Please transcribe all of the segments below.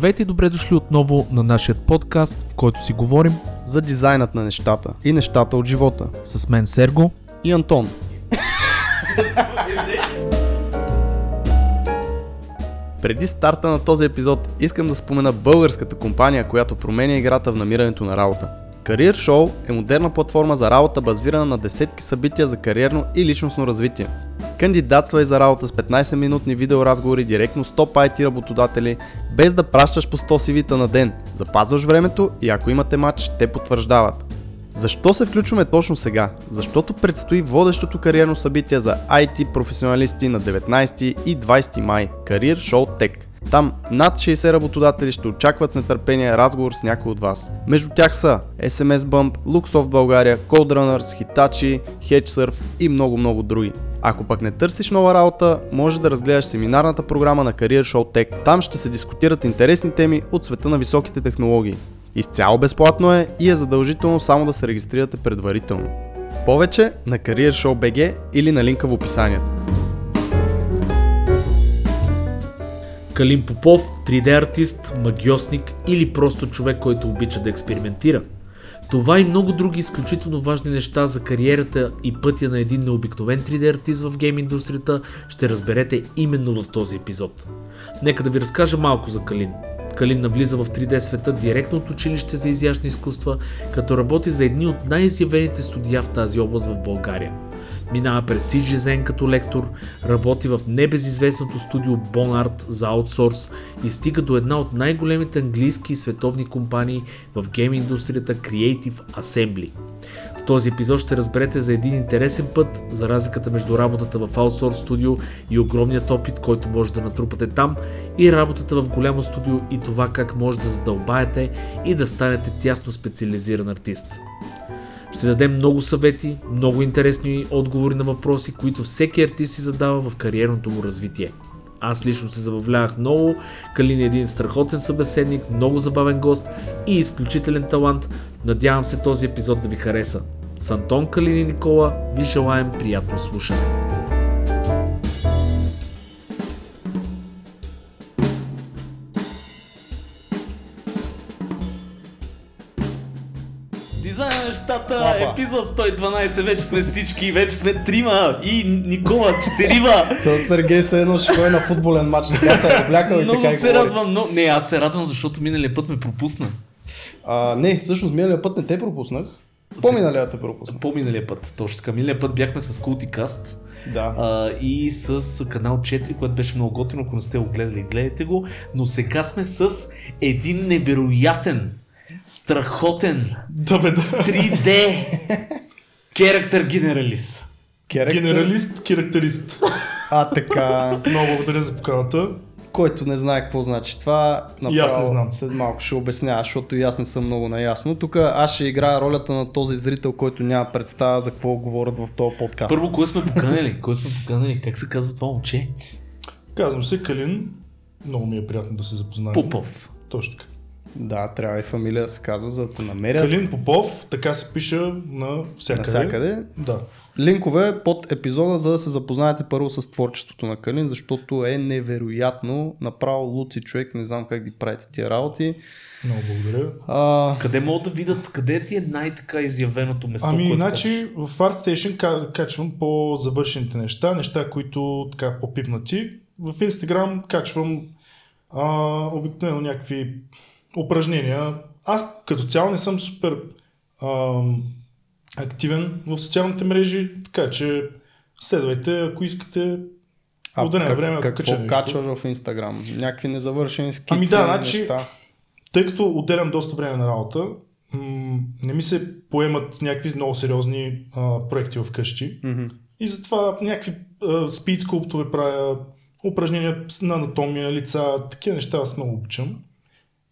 Здравейте и добре дошли отново на нашия подкаст, в който си говорим за дизайнът на нещата и нещата от живота. с мен Серго. И Антон. Преди старта на този епизод искам да спомена българската компания, която променя играта в намирането на работа. Career Show е модерна платформа за работа базирана на десетки събития за кариерно и личностно развитие. Кандидатствай за работа с 15-минутни видеоразговори директно с топ IT работодатели, без да пращаш по 100 CV-та на ден. Запазваш времето и ако имате матч, те потвърждават. Защо се включваме точно сега? Защото предстои водещото кариерно събитие за IT професионалисти на 19 и 20 май – Career Show Tech. Там над 60 работодатели ще очакват с нетърпение разговор с някой от вас. Между тях са SMS Bump, Luxoft България, Coderunners, Hitachi, HedgeSurf и много-много други. Ако пък не търсиш нова работа, може да разгледаш семинарната програма на Career Show Tech. Там ще се дискутират интересни теми от света на високите технологии. Изцяло безплатно е и е задължително само да се регистрирате предварително. Повече на Career BG или на линка в описанието. Калин Попов, 3D артист, магиосник или просто човек, който обича да експериментира. Това и много други изключително важни неща за кариерата и пътя на един необикновен 3D артист в гейм индустрията ще разберете именно в този епизод. Нека да ви разкажа малко за Калин. Калин навлиза в 3D света директно от училище за изящни изкуства, като работи за едни от най-изявените студия в тази област в България. Минава през Zen като лектор, работи в небезизвестното студио Bonart за аутсорс и стига до една от най-големите английски и световни компании в гейм индустрията Creative Assembly. В този епизод ще разберете за един интересен път, за разликата между работата в аутсорс студио и огромният опит, който може да натрупате там и работата в голямо студио и това как може да задълбаете и да станете тясно специализиран артист. Ще дадем много съвети, много интересни отговори на въпроси, които всеки артист си задава в кариерното му развитие. Аз лично се забавлявах много, Калин е един страхотен събеседник, много забавен гост и изключителен талант. Надявам се този епизод да ви хареса. С Антон Калин и Никола ви желаем приятно слушане. Нещата, Папа. епизод 112, вече сме всички, вече сме трима и Никола четирима. То Сергей се едно ще ходи на футболен матч, така се е облякал и Много така се говори. радвам, но... Не, аз се радвам, защото миналия път ме пропусна. А, не, всъщност миналия път не те пропуснах. По-миналия те пропуснах. По-миналия път, точно така. Миналия път бяхме с Culticast Да. а, и с канал 4, което беше много готино, ако не сте го гледали, гледайте го. Но сега сме с един невероятен, страхотен Да бе, да. 3D Character Генералист. Керектер. Генералист, характерист. А, така. Много благодаря за поканата. Който не знае какво значи това, направо аз не знам. след малко ще обясня, защото и аз не съм много наясно. Тук аз ще играя ролята на този зрител, който няма представа за какво говорят в този подкаст. Първо, кой сме поканали? Кой сме поканали? Как се казва това момче? Казвам се Калин. Много ми е приятно да се запознаем. Попов. Точно така. Да, трябва и фамилия да се казва, за да те намерят Калин Попов, така се пише на всякъде. навсякъде. Да. Линкове под епизода, за да се запознаете първо с творчеството на Калин, защото е невероятно. Направо луци човек, не знам как ги правите тия работи. Много благодаря. А, Къде могат да видят, къде ти е най-така изявеното место? Ами, значи в ArtStation ка- качвам по-завършените неща, неща, които така по-пипнати. В Instagram качвам а, обикновено някакви упражнения. Аз като цяло не съм супер ам, активен в социалните мрежи, така че следвайте, ако искате а от време на време, какво кача качваш в Инстаграм? Някакви незавършени скици, Ами да, значи- неща. Тъй като отделям доста време на работа, м- не ми се поемат някакви много сериозни а, проекти вкъщи. Мгм. И затова някакви спид скулптове правя, упражнения на анатомия, лица, такива неща аз много обичам.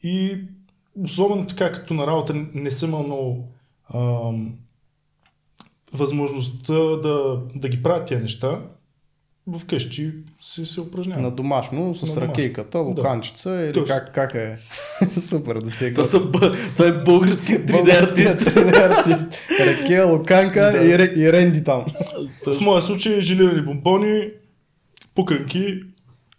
И особено така, като на работа не съм имал много ам, възможността да, да ги правя тези неща, вкъщи се, се упражнявам. На домашно, с На домашно. ракейката, луканчица или Точно. как, как е? Супер да ти е Това, са, това е българският 3D Българският артист. 3D артист. Ракея, луканка Да. и, и Ренди там. В моя случай желирани бомбони, пуканки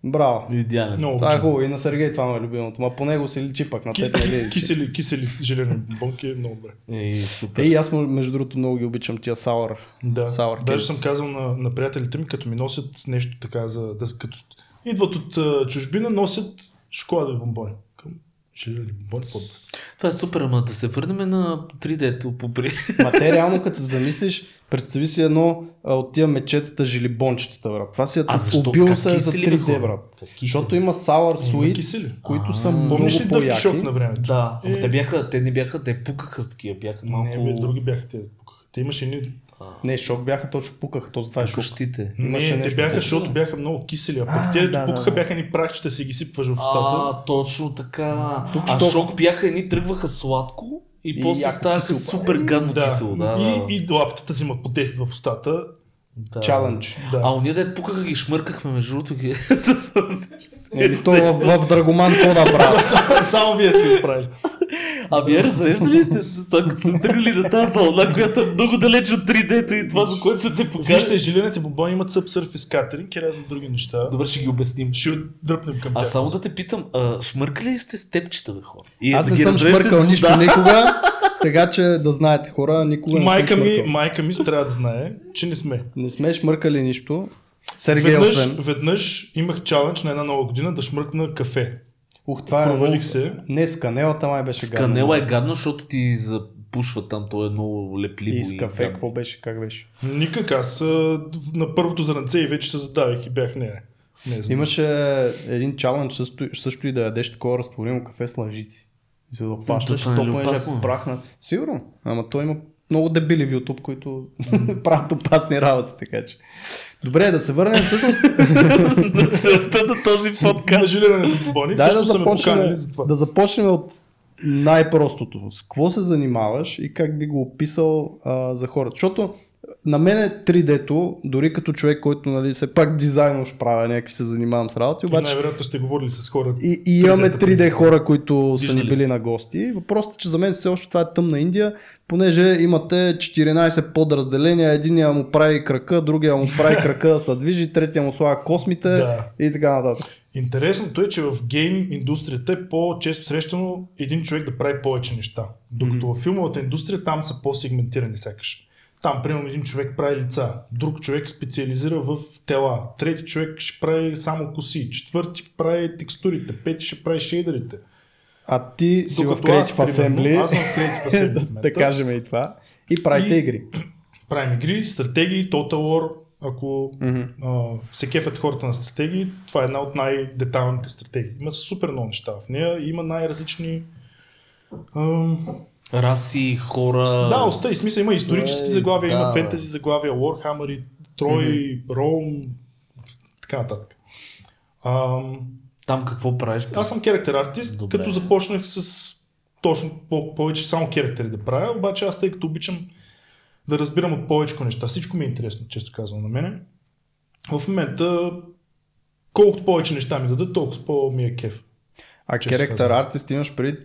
Браво. Идеален. Много Това е хубаво и на Сергей това му е любимото. Ма по него си личи пък на Ки- теб не ли? личи? Кисели, кисели жилени бомбонки е много добре. Ей, супер. Ей, аз между другото много ги обичам тия сауър. Да. Sour Даже съм казал на, на приятелите ми, като ми носят нещо така, за да като идват от а, чужбина, носят шоколадови бомбони. Към жилени бомбони по-добре. Това е супер, ама да се върнем на 3D-то по при... Ма те реално като се замислиш, представи си едно а, от тия мечетата жилибончетата, брат. Това си е убил се е за кисели, бе, 3D, хора? брат. Защото има sour sweets, които са много по-яки. Шок на времето? Да, Е. те бяха, те не бяха, те пукаха с такива, бяха малко... Не, бе, други бяха те. пукаха. Те имаше едни... Не, шок бяха точно пукаха, то затова е шок. Пукащите. Имаше Не, те бяха, защото бяха много кисели, а пък те да, пукаха да, да. бяха ни прахчета, си ги сипваш в устата. А, точно така. Тук а що- шок бяха едни тръгваха сладко и, И после ставаха супер гадно да. кисело. Да, да. И, и лаптата взимат по 10 в устата. да. Чалендж. Да. А уния дет пукаха ги шмъркахме между другото ги. Еми то в, в Драгоман то да прави. само, само вие сте го правили. А вие разреждали ли сте, са- тръгнали на тази вълна, която е много далеч от 3D-то и това, за което са те Вижте, покажали. жилените бомбони имат subsurface катеринг и разни други неща. Добре, ще ги обясним. Ще дръпнем към А тях. само да те питам, а, шмъркали ли сте степчета, бе хора? И Аз да не ги съм разрежете шмъркал с нищо никога, така че да знаете хора, никога не майка съм ми, майка ми трябва да знае, че не сме. Не сме шмъркали нищо. Сергей Веднъж, освен. веднъж имах чалендж на една нова година да шмъркна кафе. Ух, това е Провалих много- се. Не, с канелата май беше С гадно. канела е гадно, защото ти запушва там, то е много лепливо. И с кафе, гадно. какво беше, как беше? Никак, аз на първото зранце и вече се задавих и бях не. не, не знам. Имаше един чалендж също, също и да ядеш такова разтворимо кафе с лъжици. И се да е то е прахна. Сигурно, ама той има много дебили в YouTube, които правят опасни работи, така че. Добре, да се върнем всъщност. На целта на този на подкаст. жилените бомбони. Дай да ме започнем, за да започнем от най-простото. С какво се занимаваш и как би го описал а, за хората? Защото на мен е 3D-то, дори като човек, който нали, все пак дизайн уж правя, някакви се занимавам с работи, обаче най-вероятно сте говорили с хора. и, и имаме 3D-та 3D хора, които са ни били на гости. Въпросът е, че за мен все още това е тъмна Индия, понеже имате 14 подразделения, единия му прави крака, другия му прави крака да се движи, третия му слага космите Да. и така нататък. Интересното е, че в гейм индустрията е по-често срещано един човек да прави повече неща. Докато mm-hmm. в филмовата индустрия там са по-сегментирани сякаш. Там, примерно, един човек прави лица, друг човек специализира в тела, трети човек ще прави само коси, четвърти прави текстурите, пети ще прави шейдерите. А ти си в Докато аз, Creative Assembly, аз съм в Creative Assembly в момента. да кажем и това, и правите И- игри. Правим игри, стратегии, Total War, ако Мгм. а, се кефят хората на стратегии, това е една от най-детайлните стратегии. Има супер много неща в нея, има най-различни ам, Раси, хора. Да, оста и смисъл има исторически Ей, заглавия, има да. фентези заглавия, Warhammer, Трой, Ром, така нататък. Ам, Там какво правиш? аз съм character артист, Добре. като започнах с точно по- повече само керактери да правя, обаче аз тъй като обичам да разбирам от повече неща. Всичко ми е интересно, често казвам на мене. В момента, колкото повече неща ми дадат, толкова по ми е кеф. А казвам. артист имаш преди,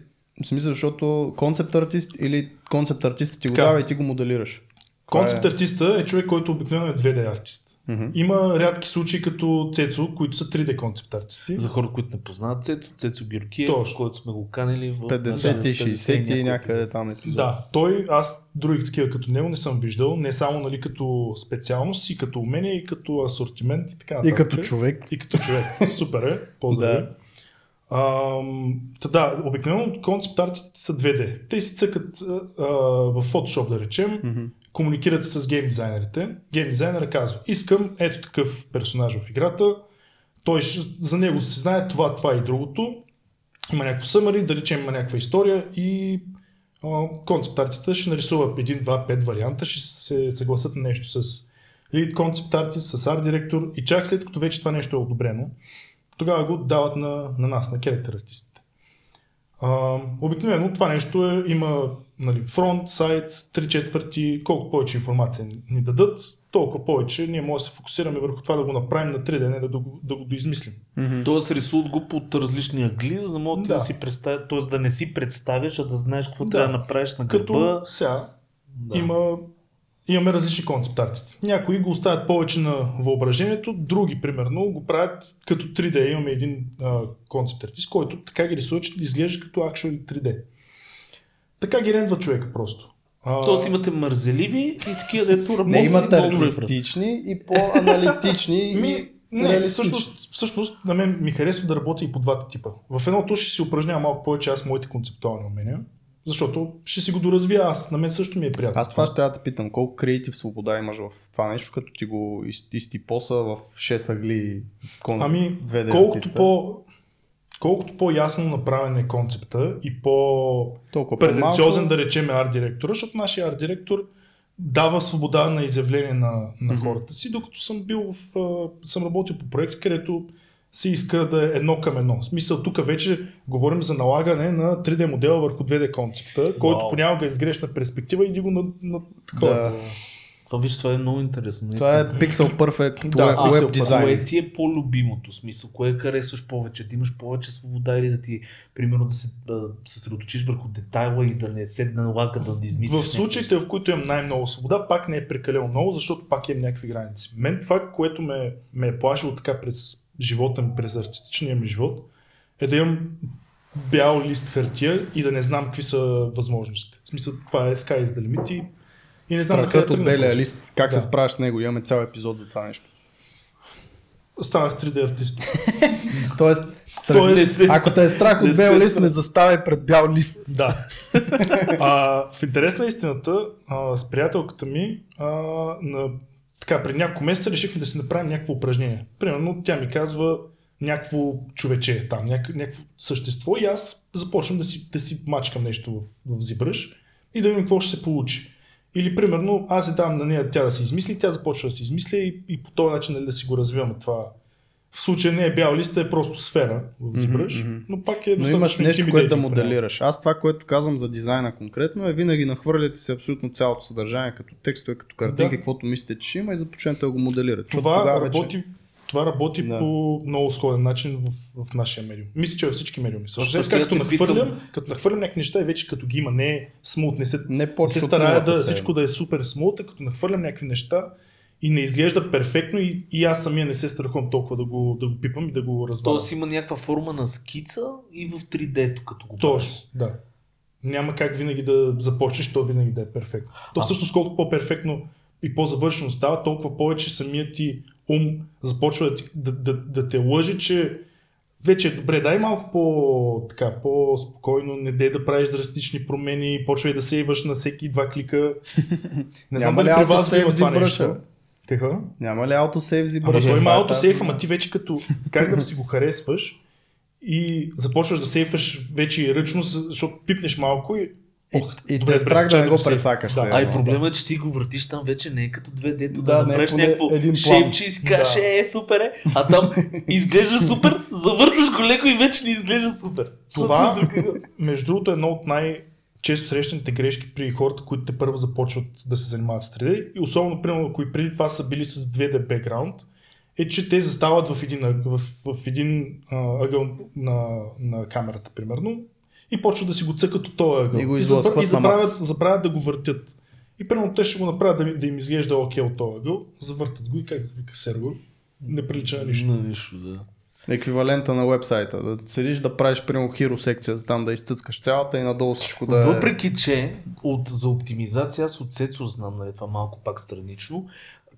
в смисъл, защото концепт артист или концепт артист ти го Така. дава и ти го моделираш. Концепт артиста е човек, който обикновено е 2D артист. Мгм. Има рядки случаи като Цецо, които са 3D концепт артисти. За хора, които не познават Цецо, Цецо Георгиев, Точно. който сме го канили в 50 и 60 и няколко някъде там епизод. Да, той, аз други такива като него не съм виждал, не само нали, като специалност, и като умение, и като асортимент и така И нататък. като човек. И като човек. Супер е, поздрави. Да. Та да, обикновено концепт артистите са 2D. Те си цъкат а, в Photoshop, да речем, Мгм. комуникират с гейм дизайнерите. Гейм дизайнера казва, искам ето такъв персонаж в играта, той ще, за него се знае това, това и другото. Има някакво съмари, да речем има някаква история и концепт артиста ще нарисува един, два, пет варианта, ще се съгласат на нещо с lead концепт артист, с арт директор и чак след като вече това нещо е одобрено, тогава го дават на, на нас, на керактер артистите. А, обикновено това нещо е, има нали, фронт, сайт, 3 четвърти, колко повече информация ни, ни дадат, толкова повече ние можем да се фокусираме върху това да го направим на 3D, не да, да, го, да го доизмислим. Мгм. Тоест рисуват го под различни ъгли, за да могат да, Да. да си представят, т.е. да не си представяш, а да знаеш какво Да. трябва да направиш на гърба. Като сега Да. има имаме различни концепт артисти. Някои го оставят повече на въображението, други, примерно, го правят като 3D. Имаме един концепт артист, който така ги рисува, че изглежда като actually 3D. Така ги рендва човека просто. Тоест имате мързеливи и такива, дето работят. Не, имат и много добре правят. артистични и по-аналитични. Ми, не, всъщност, всъщност на мен ми харесва да работя и по двата типа. В едното ще си упражнявам малко повече аз моите концептуални умения, защото ще си го доразвия аз. На мен също ми е приятно. Аз това ще да те питам, колко креатив свобода имаш в това нещо, като ти го из- изтипоса в 6 агли кон... Ами, две колкото артиста. по, колкото по-ясно направен е концепта и по претенциозен да речем арт директора, защото нашия арт директор дава свобода на изявление на, на хората си, докато съм бил в, съм работил по проекти, където се иска да е едно към едно. В смисъл, тук вече говорим за налагане на 3D модела върху 2D концепта, който Вау. понякога изгрешна перспектива и го на, на такова. Да. Това виж, това е много интересно. Това е. Pixel Perfect Да, web, web кое дизайн. ти е по-любимото? Смисъл, кое харесваш повече? Да имаш повече свобода или да ти, примерно, да се да съсредоточиш върху детайла и да не се налага да не измислиш. В случаите, в които имам най-много свобода, пак не е прекалено много, защото пак имам някакви граници. Мен това, което ме, ме е плашило така през живота ми, през артистичния ми живот, е да имам бял лист хартия и да не знам какви са възможностите. В смисъл, това е sky is the limit и, и не знам на къде Страхът от белия лист, как Да. се справяш с него, имаме цял епизод за това нещо. Станах 3D артист. Тоест. Тоест, ако те е страх от бел лист, не заставай пред бял лист. Да. а, в интерес на истината, а, с приятелката ми, а, на, така, преди няколко месеца решихме да си направим някакво упражнение. Примерно тя ми казва някакво човече там, няк, някакво същество и аз започвам да си, да си мачкам нещо в, в зибръж и да видим какво ще се получи. Или примерно аз я давам на нея тя да си измисли, тя започва да си измисля и, и по този начин нали, да си го развиваме това. В случая не е бял лист, е просто сфера зибръж, мгм. но пак е Но имаш нещо, което да моделираш. Аз това, което казвам за дизайна конкретно е винаги нахвърляте си абсолютно цялото съдържание, като текстове, като картинки, Да. каквото мислите, че има и започнете да го моделирате. Това работи, това работи Да. по много сходен начин в, в нашия медиум. Мисля, че във всички медиуми. Също така, като нахвърлям, питам. като нахвърлям някакви неща и вече като ги има, не е смут, не се, Не се старая да се. всичко да е супер смут, а като нахвърлям някакви неща и не изглежда перфектно и, и аз самия не се страхувам толкова да го, да го пипам и да го разваля. Тоест има някаква форма на скица и в 3D, като го Точно, да. Няма как винаги да започнеш, то винаги да е перфектно. То А. всъщност колкото по-перфектно и по-завършено става, толкова повече самият ти ум започва да, ти, да, да, да те лъжи, че вече е добре, дай малко по, така, по-спокойно, не дей да правиш драстични промени, почвай да сейваш на всеки два клика. Не знам дали при вас има това нещо. Какво? Няма ли autosave за Ама той има е тази- ама ти вече като как да си го харесваш и започваш да сейфаш вече и ръчно, защото пипнеш малко и... Ох, И добре, те е страх да не го прецакаш Да. сега. А и Да. проблема е, че ти го въртиш там вече не е като 2D, да, Да, да не, направиш поне някакво и си кажеш, Да. е, супер е, а там изглежда супер, завърташ го леко и вече не изглежда супер. Това, между другото, е едно от най-често срещаните грешки при хората, които те първо започват да се занимават с 3D и особено, примерно, кои преди това са били с 2D бекграунд, е, че те застават в един, в, в един а, ъгъл на, на камерата, примерно, и почват да си го цъкат от този ъгъл. И го забра- излъскват и забравят, забравят да го въртят. И примерно те ще го направят да, да им изглежда окей от този ъгъл, завъртат го и как да вика серго, не прилича на нищо. На нищо, да. Еквивалента на вебсайта. Да седиш да правиш примерно хиро секцията, там да изцъцкаш цялата и надолу всичко да е... Въпреки, че от, за оптимизация аз от Сецо знам, нали, това малко пак странично,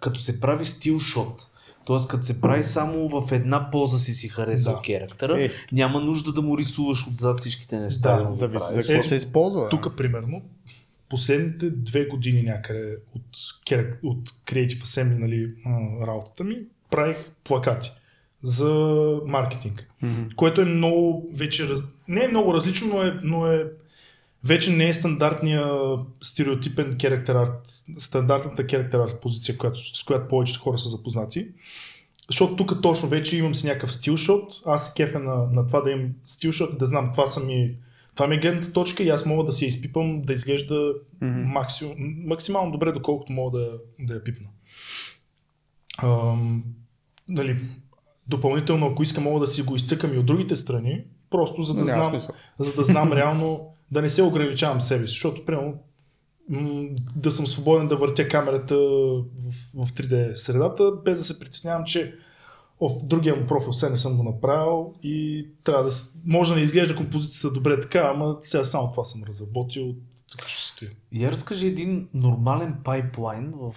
като се прави стилшот, т.е. като се прави само в една поза си си харесал Да. керактера, Е. няма нужда да му рисуваш отзад всичките неща. Да, го Зависи за правиш. какво Е, се използва. Тук, примерно, последните две години някъде от, от Creative Assembly, нали, работата ми, правих плакати за маркетинг, Мгм. което е много вече, раз... не е много различно, но е, но е вече не е стандартния стереотипен character арт, стандартната character арт позиция, която, с която повечето хора са запознати. Защото тук точно вече имам си някакъв стилшот, аз кефя на, на това да имам стилшот и да знам това са ми това ми е гледната точка и аз мога да си я изпипам да изглежда Мгм. максимум, максимално добре, доколкото мога да, да я пипна. Ам, нали, допълнително, ако искам, мога да си го изцъкам и от другите страни, просто за да Няма знам, смисъл. за да знам реално да не се ограничавам себе си, защото примерно м- да съм свободен да въртя камерата в, в 3D средата, без да се притеснявам, че в другия му профил все не съм го направил и трябва да... Може да не изглежда композицията добре така, ама сега само това съм разработил, така ще стоя. Я разкажи един нормален пайплайн в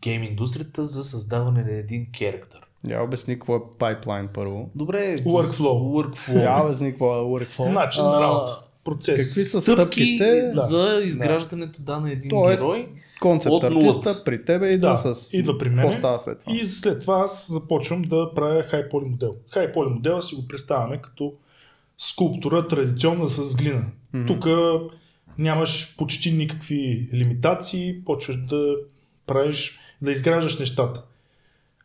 гейм индустрията за създаване на един керактер. Я обясни какво е пайплайн първо. Добре. Workflow. Workflow. Я обясни какво е workflow. Начин на работа, процес. Какви са Стъпки стъпките? Да. за изграждането да. на един Тоест, герой. Концепт От артиста при тебе идва Да, с... идва при става след това? И след това аз започвам да правя хай-поли модел. Хай-поли модела си го представяме като скулптура традиционна с глина. Мгм. Тук нямаш почти никакви лимитации, почваш да правиш, да изграждаш нещата.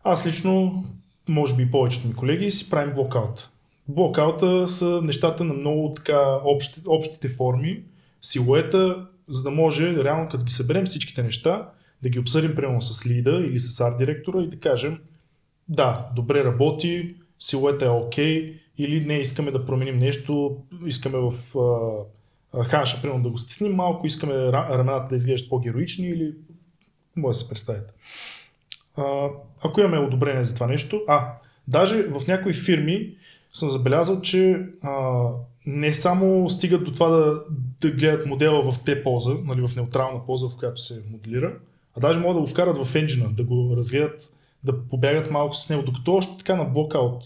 Аз лично, може би повечето ми колеги, си правим блокаут. Блокаута са нещата на много така общи, общите форми, силуета, за да може реално като ги съберем всичките неща, да ги обсъдим примерно с лида или с арт директора и да кажем да, добре работи, силуета е окей, или не, искаме да променим нещо, искаме в а, ханша, примерно да го стесним малко, искаме ра- рамената да изглеждат по-героични или може да се представите. А, ако имаме одобрение за това нещо, а, даже в някои фирми съм забелязал, че а, не само стигат до това да, да гледат модела в те поза, нали, в неутрална поза, в която се моделира, а даже могат да го вкарат в енджина, да го разгледат, да побягат малко с него, докато още така на блокаут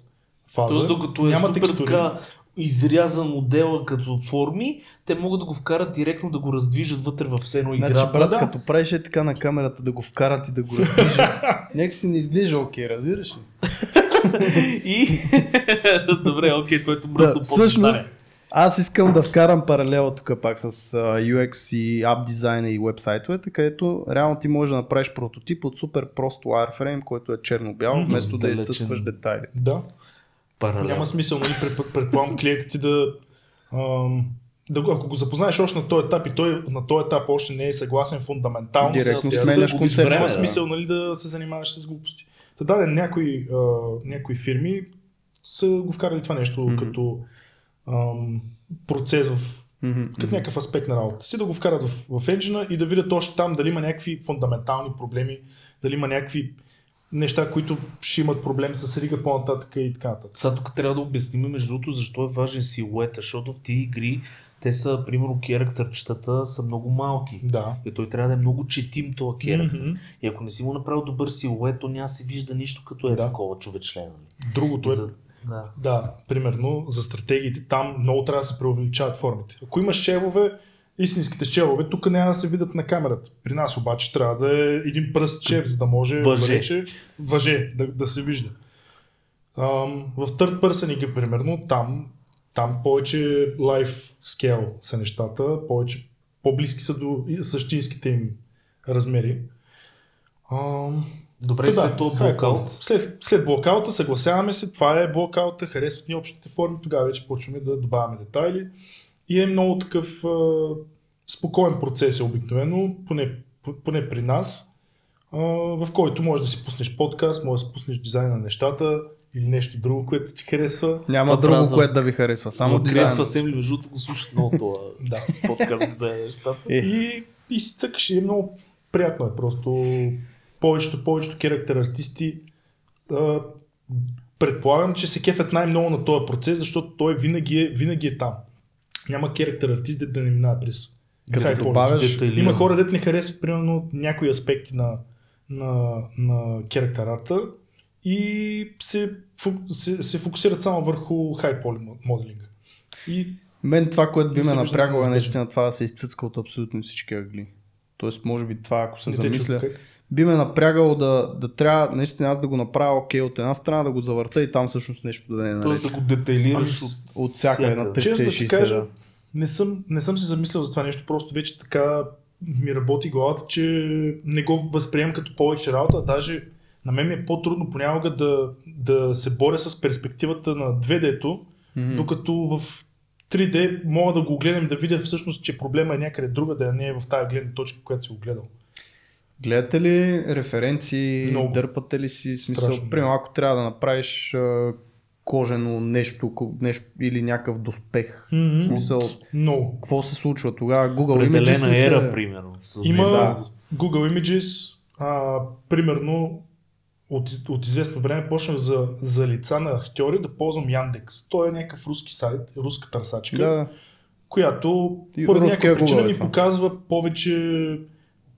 фаза. Тоест, докато е няма супер текстури. така изрязан модела като форми, те могат да го вкарат директно да го раздвижат вътре в все едно Значи, брат, да. като правиш е така на камерата да го вкарат и да го раздвижат, нека си не изглежда окей, разбираш ли? И... Добре, окей, твоето мръсно Да, всъщност, аз искам да вкарам паралел тук пак с UX и app дизайна и вебсайтовете, където реално ти можеш да направиш прототип от супер просто wireframe, който е черно-бял, вместо да изтъскваш детайли. Да. Паралел. Няма смисъл, нали, пред, предполагам клиентът ти да, ам, да, ако го запознаеш още на този етап и той на този етап още не е съгласен фундаментално, Директно с- сменяш да, концепция, Няма да. смисъл нали, да се занимаваш с глупости. Та да, някои, а, някои фирми са го вкарали това нещо Мгм. като ам, процес в Мгм, като някакъв аспект на работата си, да го вкарат в, в енджина и да видят още там дали има някакви фундаментални проблеми, дали има някакви неща, които ще имат проблем с рига по-нататък и така нататък. Сега тук трябва да обясним между другото защо е важен силуета, защото в тези игри те са, примерно, керактърчетата са много малки. Да. И той трябва да е много четим този керактер. Мгм. И ако не си му направил добър силует, то няма да се вижда нищо като е Да. такова човечле. нали? Другото е За... Да. Да, примерно за стратегиите там много трябва да се преувеличават формите. Ако имаш шелове, истинските шелове, тук няма да се видят на камерата. При нас обаче трябва да е един пръст шеф, за да може Въже. вече въже да, да се вижда. Ам, в Third Person примерно, там, там повече life scale са нещата, повече, по-близки са до същинските им размери. Ам, Добре, Та след хай, блокаут. След, след блокаута съгласяваме се, това е блокаута, харесват ни общите форми, тогава вече почваме да добавяме детайли. И е много такъв а, спокоен процес е обикновено, поне, поне при нас, а, в който можеш да си пуснеш подкаст, можеш да си пуснеш дизайн на нещата или нещо друго, което ти харесва. Няма Това друго, което да ви харесва. Само дизайн. Creative Assembly, между другото, го слушат много това Да. подкаст за нещата. Е. И, и си цъкаш и е много приятно е просто повечето, повечето керактер артисти а, предполагам, че се кефят най-много на този процес, защото той винаги е, винаги е там. Няма керактер артист, де да не минава през Като добавяш-. Има хора, дет не харесват примерно някои аспекти на, на, на керактер арта и се, се, се фокусират само върху хайполи моделинга. И Мен това, което би ме напрягало е наистина това да се изцъцка от абсолютно всички ъгли. Тоест, може би това, ако се не те замисля, как. Би ме напрягало да, да трябва наистина аз да го направя окей от една страна, да го завърта и там всъщност нещо да не е. Тоест да го детайлираш Ами, от... От всяка една всяка. Честно да ти 360. кажа, не съм, не съм се замислял за това нещо, просто вече така ми работи главата, че не го възприемам като повече работа, а даже на мен ми е по-трудно понякога да, да се боря с перспективата на 2D-то, Мгм. докато в 3D мога да го гледам да видя всъщност, че проблема е някъде друга, да не е в тази гледна точка, която си го гледал. Гледате ли референции, Много. дърпате ли си смисъл? Страшно. Примерно, ако трябва да направиш а, кожено нещо, нещо или някакъв доспех. В смисъл, Много. какво се случва тогава? Google Images Определена ли ера, се... примерно. Има внесен- Google Images, а, примерно от, от известно време почнах за, за лица на актьори да ползвам Яндекс. Той е някакъв руски сайт, руска търсачка, Да, която руския някаква причина Google е ми това. показва повече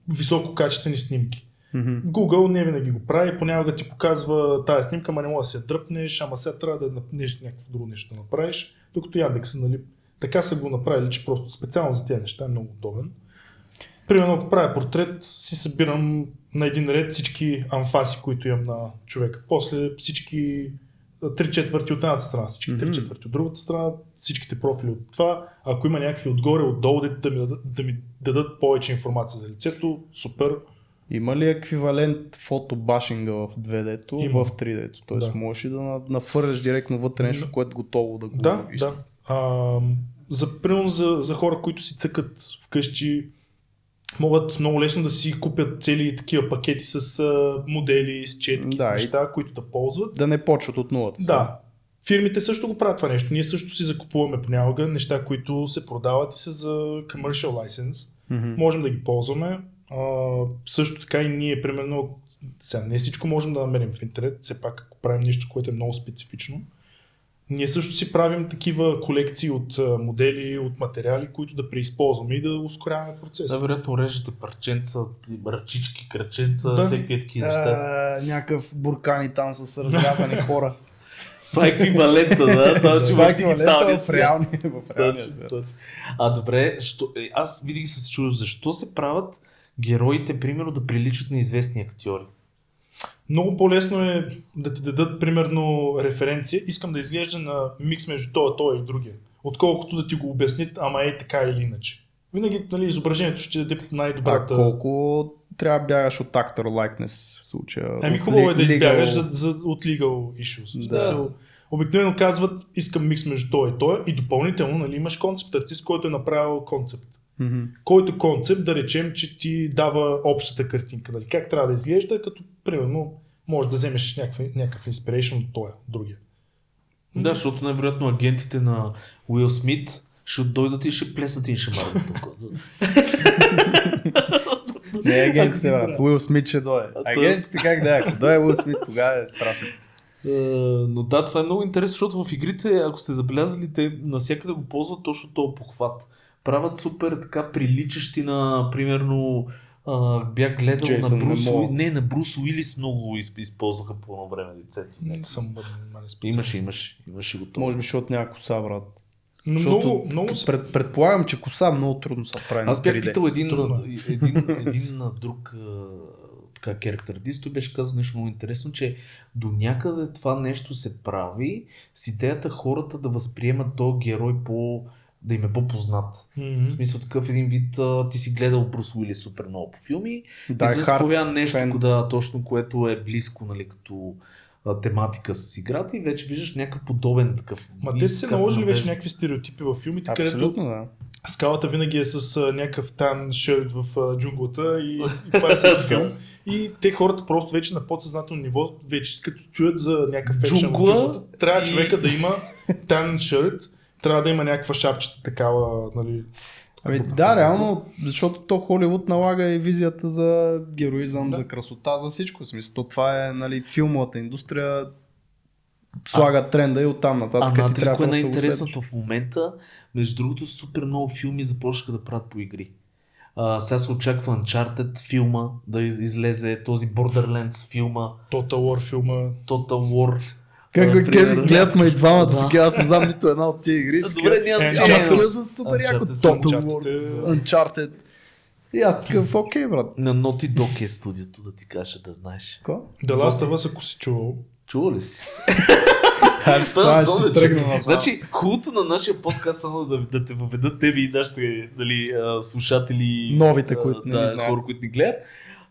висококачествени снимки. Мгм. Google не винаги го прави, понякога ти показва тази снимка, ама не може да се дръпнеш, ама сега трябва да напнеш някакво друго нещо да направиш, докато Яндекс, нали, така са го направили, че просто специално за тези неща е много удобен. Примерно, ако правя портрет, си събирам на един ред всички анфаси, които имам на човека. После всички три четвърти от едната страна, всички три Мгм. четвърти от другата страна, всичките профили от това. Ако има някакви отгоре, отдолу, да ми, дадат, да ми дадат повече информация за лицето, супер. Има ли еквивалент фотобашинга в 2D-то Има. в 3D-то? Тоест Да. можеш ли да на- нафърляш директно вътре нещо, Да. което е готово да го Да, из- да. А, за, примерно за, за хора, които си цъкат вкъщи, могат много лесно да си купят цели такива пакети с а, модели, с четки, Да, с и- неща, които да ползват. Да не почват от нулата. Да. Фирмите също го правят това нещо. Ние също си закупуваме понякога неща, които се продават и са за commercial license. Мгм. Можем да ги ползваме. А, също така и ние, примерно, сега не всичко можем да намерим в интернет, все пак ако правим нещо, което е много специфично. Ние също си правим такива колекции от модели, от материали, които да преизползваме и да ускоряваме процеса. Да, вероятно режете парченца, ръчички, кръченца, Да. всеки такива неща. Някакъв буркани там с разрязани хора. Това е еквивалента, да, само че Това е в еквивалента в реалния в реалния свят. А добре, що, е, аз винаги съм се чудил, защо се правят героите, примерно, да приличат на известни актьори. Много по-лесно е да ти дадат, примерно, референция. Искам да изглежда на микс между това, това и другия. Отколкото да ти го обяснят, ама е така или иначе. Винаги нали, изображението ще даде А най-добрата... колко трябва да бягаш от actor likeness в случая? Ами хубаво е да legal- избягаш за, за, от legal issues. Да. Да. Смисъл, обикновено казват, искам микс между това и това и допълнително нали, имаш концепт артист, който е направил концепт. Мгм. Който концепт да речем, че ти дава общата картинка. Нали? Как трябва да изглежда, като примерно можеш да вземеш някакъв, някакъв inspiration от този, другия. Да, защото най-вероятно агентите на Уил Смит ще дойдат и ще плесат и ще марат тук. Не е си агентите, брат. Уил Смит ще дойде. Агентите как да е? Ако дойде Уил Смит, тогава е страшно. Е, Но да, това е много интересно, защото в игрите, ако сте забелязали, те навсякъде го ползват точно този похват. Правят супер така приличащи на, примерно, а, бях гледал Джейсън на Брус, Момоа. Уи... не, на Брус Уилис много изп- използваха по едно време лицето. Не съм бъден специално. Имаше, имаше, имаше го това. Може би, защото няма коса, брат. Но Защото много, много Пред, предполагам, че коса много трудно се прави Аз бях 3D. питал един, Трудно един, един на друг така artist, той беше казал нещо много интересно, че до някъде това нещо се прави с идеята хората да възприемат този герой по да им е по-познат. Мгм. В смисъл такъв един вид, а, ти си гледал Брус Уилис супер много по филми, Die и се нещо, фен. да, точно което е близко, нали, като а, тематика с играта и вече виждаш някакъв подобен такъв. Ма те са се наложили вече някакви стереотипи в филмите, където Абсолютно, да. скалата винаги е с а, някакъв тан шърт в а, джунглата и, и това е всеки филм. И те хората просто вече на подсъзнателно ниво, вече като чуят за някакъв екшен в Джунгла трябва и- човека да има тан шърт, трябва да има някаква шапчета такава, нали. Ами да, реално, защото то Холивуд налага и визията за героизъм, Да. за красота, за всичко. В смисъл, то това е, нали, филмовата индустрия слага тренда и оттам нататък. А ти трябва е най-интересното в момента, между другото, супер много филми започнаха да правят по игри. А, сега се очаква Uncharted филма да из- излезе, този Borderlands филма, Total War филма. Total War. Как го. Кеви гледат ме и двамата, Да. така аз не знам нито една от тия игри. А, Добре, няма Е, значение. Ама такива са супер яко. Uncharted, Total War, Uncharted. И аз такъв, окей, брат. На Naughty Dog е студиото, да ти кажа, да знаеш. Ко? The Last of Us, ако си чувал. Чува ли си? Аз е ще тръгна. Значи, хубавото на нашия подкаст само да, да те въведат тебе и нашите нали, слушатели. Новите, които не да, знаят. хора, които ни гледат.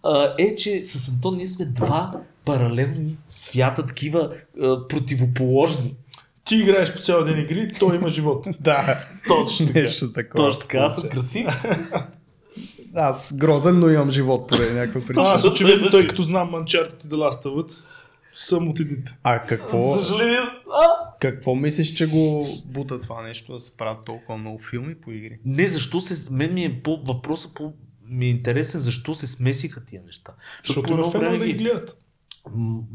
А, е, че с Антон ние сме два паралелни свята, такива а, противоположни. Ти играеш по цял ден игри, той има живот. Да, Точно така. нещо такова. Точно така, аз съм красив. Аз грозен, но имам живот поради някаква А, причина. аз очевидно, тъй като знам Uncharted и The Last of Us, съм от едните. А какво? За съжаление, а, Какво мислиш, че го бута това нещо да се правят толкова много филми по игри? Не, защо се... Мен ми е по... въпросът по... ми е интересен защо се смесиха тия неща. Защото има време да ги гледат.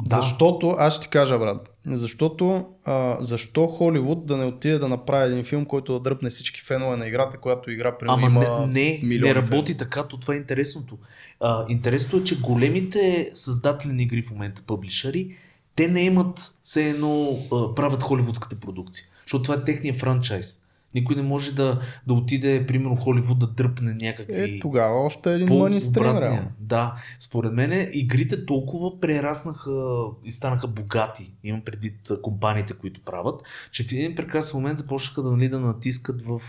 Да. Защото, аз ще ти кажа, брат, защото а, защо Холивуд да не отиде да направи един филм, който да дръпне всички фенове на играта, която игра примерно Ама има не, не, милиони не работи така, то това е интересното. А, интересното е, че големите създатели на игри в момента, пъблишъри, те не имат все едно а, правят холивудската продукция. Защото това е техния франчайз. Никой не може да, да отиде, примерно, Холивуд да дръпне някакви... Е, тогава още един по мъни стрим. Да, според мен игрите толкова прераснаха и станаха богати, имам предвид компаниите, които правят, че в един прекрасен момент започнаха да, нали, да натискат в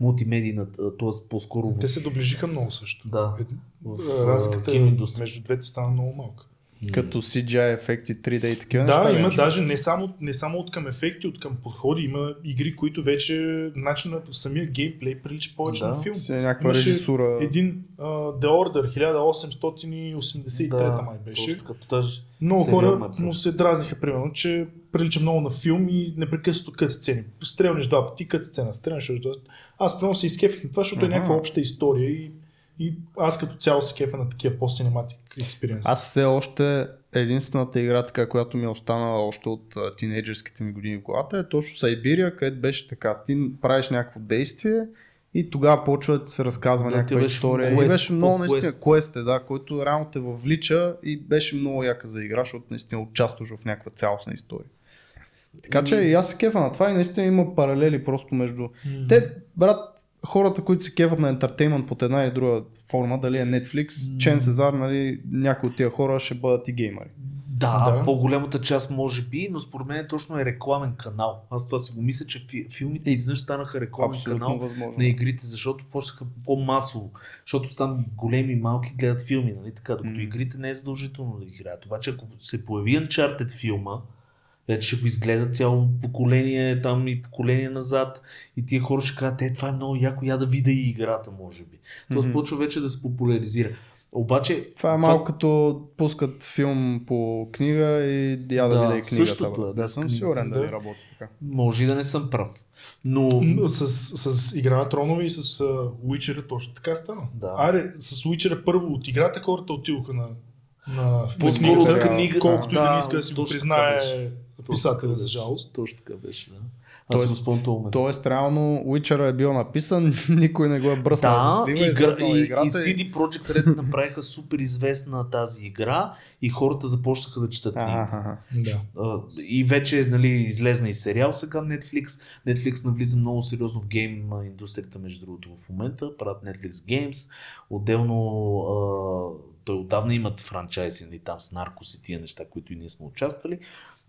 мултимедийната, т.е. по-скоро в... Те се доближиха много също. Да. Е, В, Разликата киноиндустрия. между двете стана много малка. Като CGI ефекти 3D и такива Да, неща. има вече. даже не само, не само от към ефекти, от към подходи. Има игри, които вече начина самия геймплей прилича повече Да, на филм. Си е някаква Имаше режисура. Един uh, The Order 1883 май беше. Точно като даже Много хора е му се дразниха, примерно, че прилича много на филм и непрекъснато кът сцени. Стрелниш два пъти, кът сцена, стрелниш още два. Аз примерно се изкефих на това, защото е Аха. някаква обща история и, и аз като цяло се кефа на такива по-синематик експириенс. Аз все още единствената игра, така, която ми е останала още от а, тинейджърските ми години в главата е точно Сайбирия, където беше така. Ти правиш някакво действие и тогава почва да се разказва Да, някаква история. quest, и беше много наистина квест, е, да, който реално те въвлича и беше много яка за игра, защото наистина участваш в някаква цялостна история. Така че и аз се кефа на това и наистина има паралели просто между... М. Те, брат, хората, които се кефат на ентертеймент под една или друга форма, дали е Netflix, Чен Сезар, нали, някои от тия хора ще бъдат и геймери. Да, Да. по-голямата част може би, но според мен точно е рекламен канал. Аз това си го мисля, че фи, филмите изведнъж станаха рекламен Абсолютно канал възможно. на игрите, защото почнаха по-масово. Защото там големи и малки гледат филми, нали така, докато М. игрите не е задължително да ги играят. Обаче ако се появи Uncharted филма, вече ще го изгледат цяло поколение там и поколение назад и тия хора ще кажат, е, това е много яко, я да видя и играта, може би. Това Мгм. почва вече да се популяризира. Обаче, Това е малко като пускат филм по книга и я да, Да, видя и книгата. същото е, да, с съм сигурен Да. дали работи така. може и да не съм прав. Но С, с игра на тронове и с uh, Witcher точно така стана. Да. Аре, с Witcher първо от играта хората отидоха на, на, По-скоро книга- колкото и да да, не иска да си го признае беше. Писателя, за жалост. Точно така беше, да. Аз Тоест- съм. Тоест, реално, Witcher е бил написан, никой не го е бръснал Да, за слива, игра, и, играта и CD Projekt Red направиха супер известна тази игра и хората започнаха да четат ага. Да. И вече нали, излезна и сериал сега Netflix. Netflix навлиза много сериозно в гейм индустрията, между другото, в момента. Правят Netflix Games. Отделно а, той отдавна имат франчайзи нали, там с наркос и тия неща, които и ние сме участвали.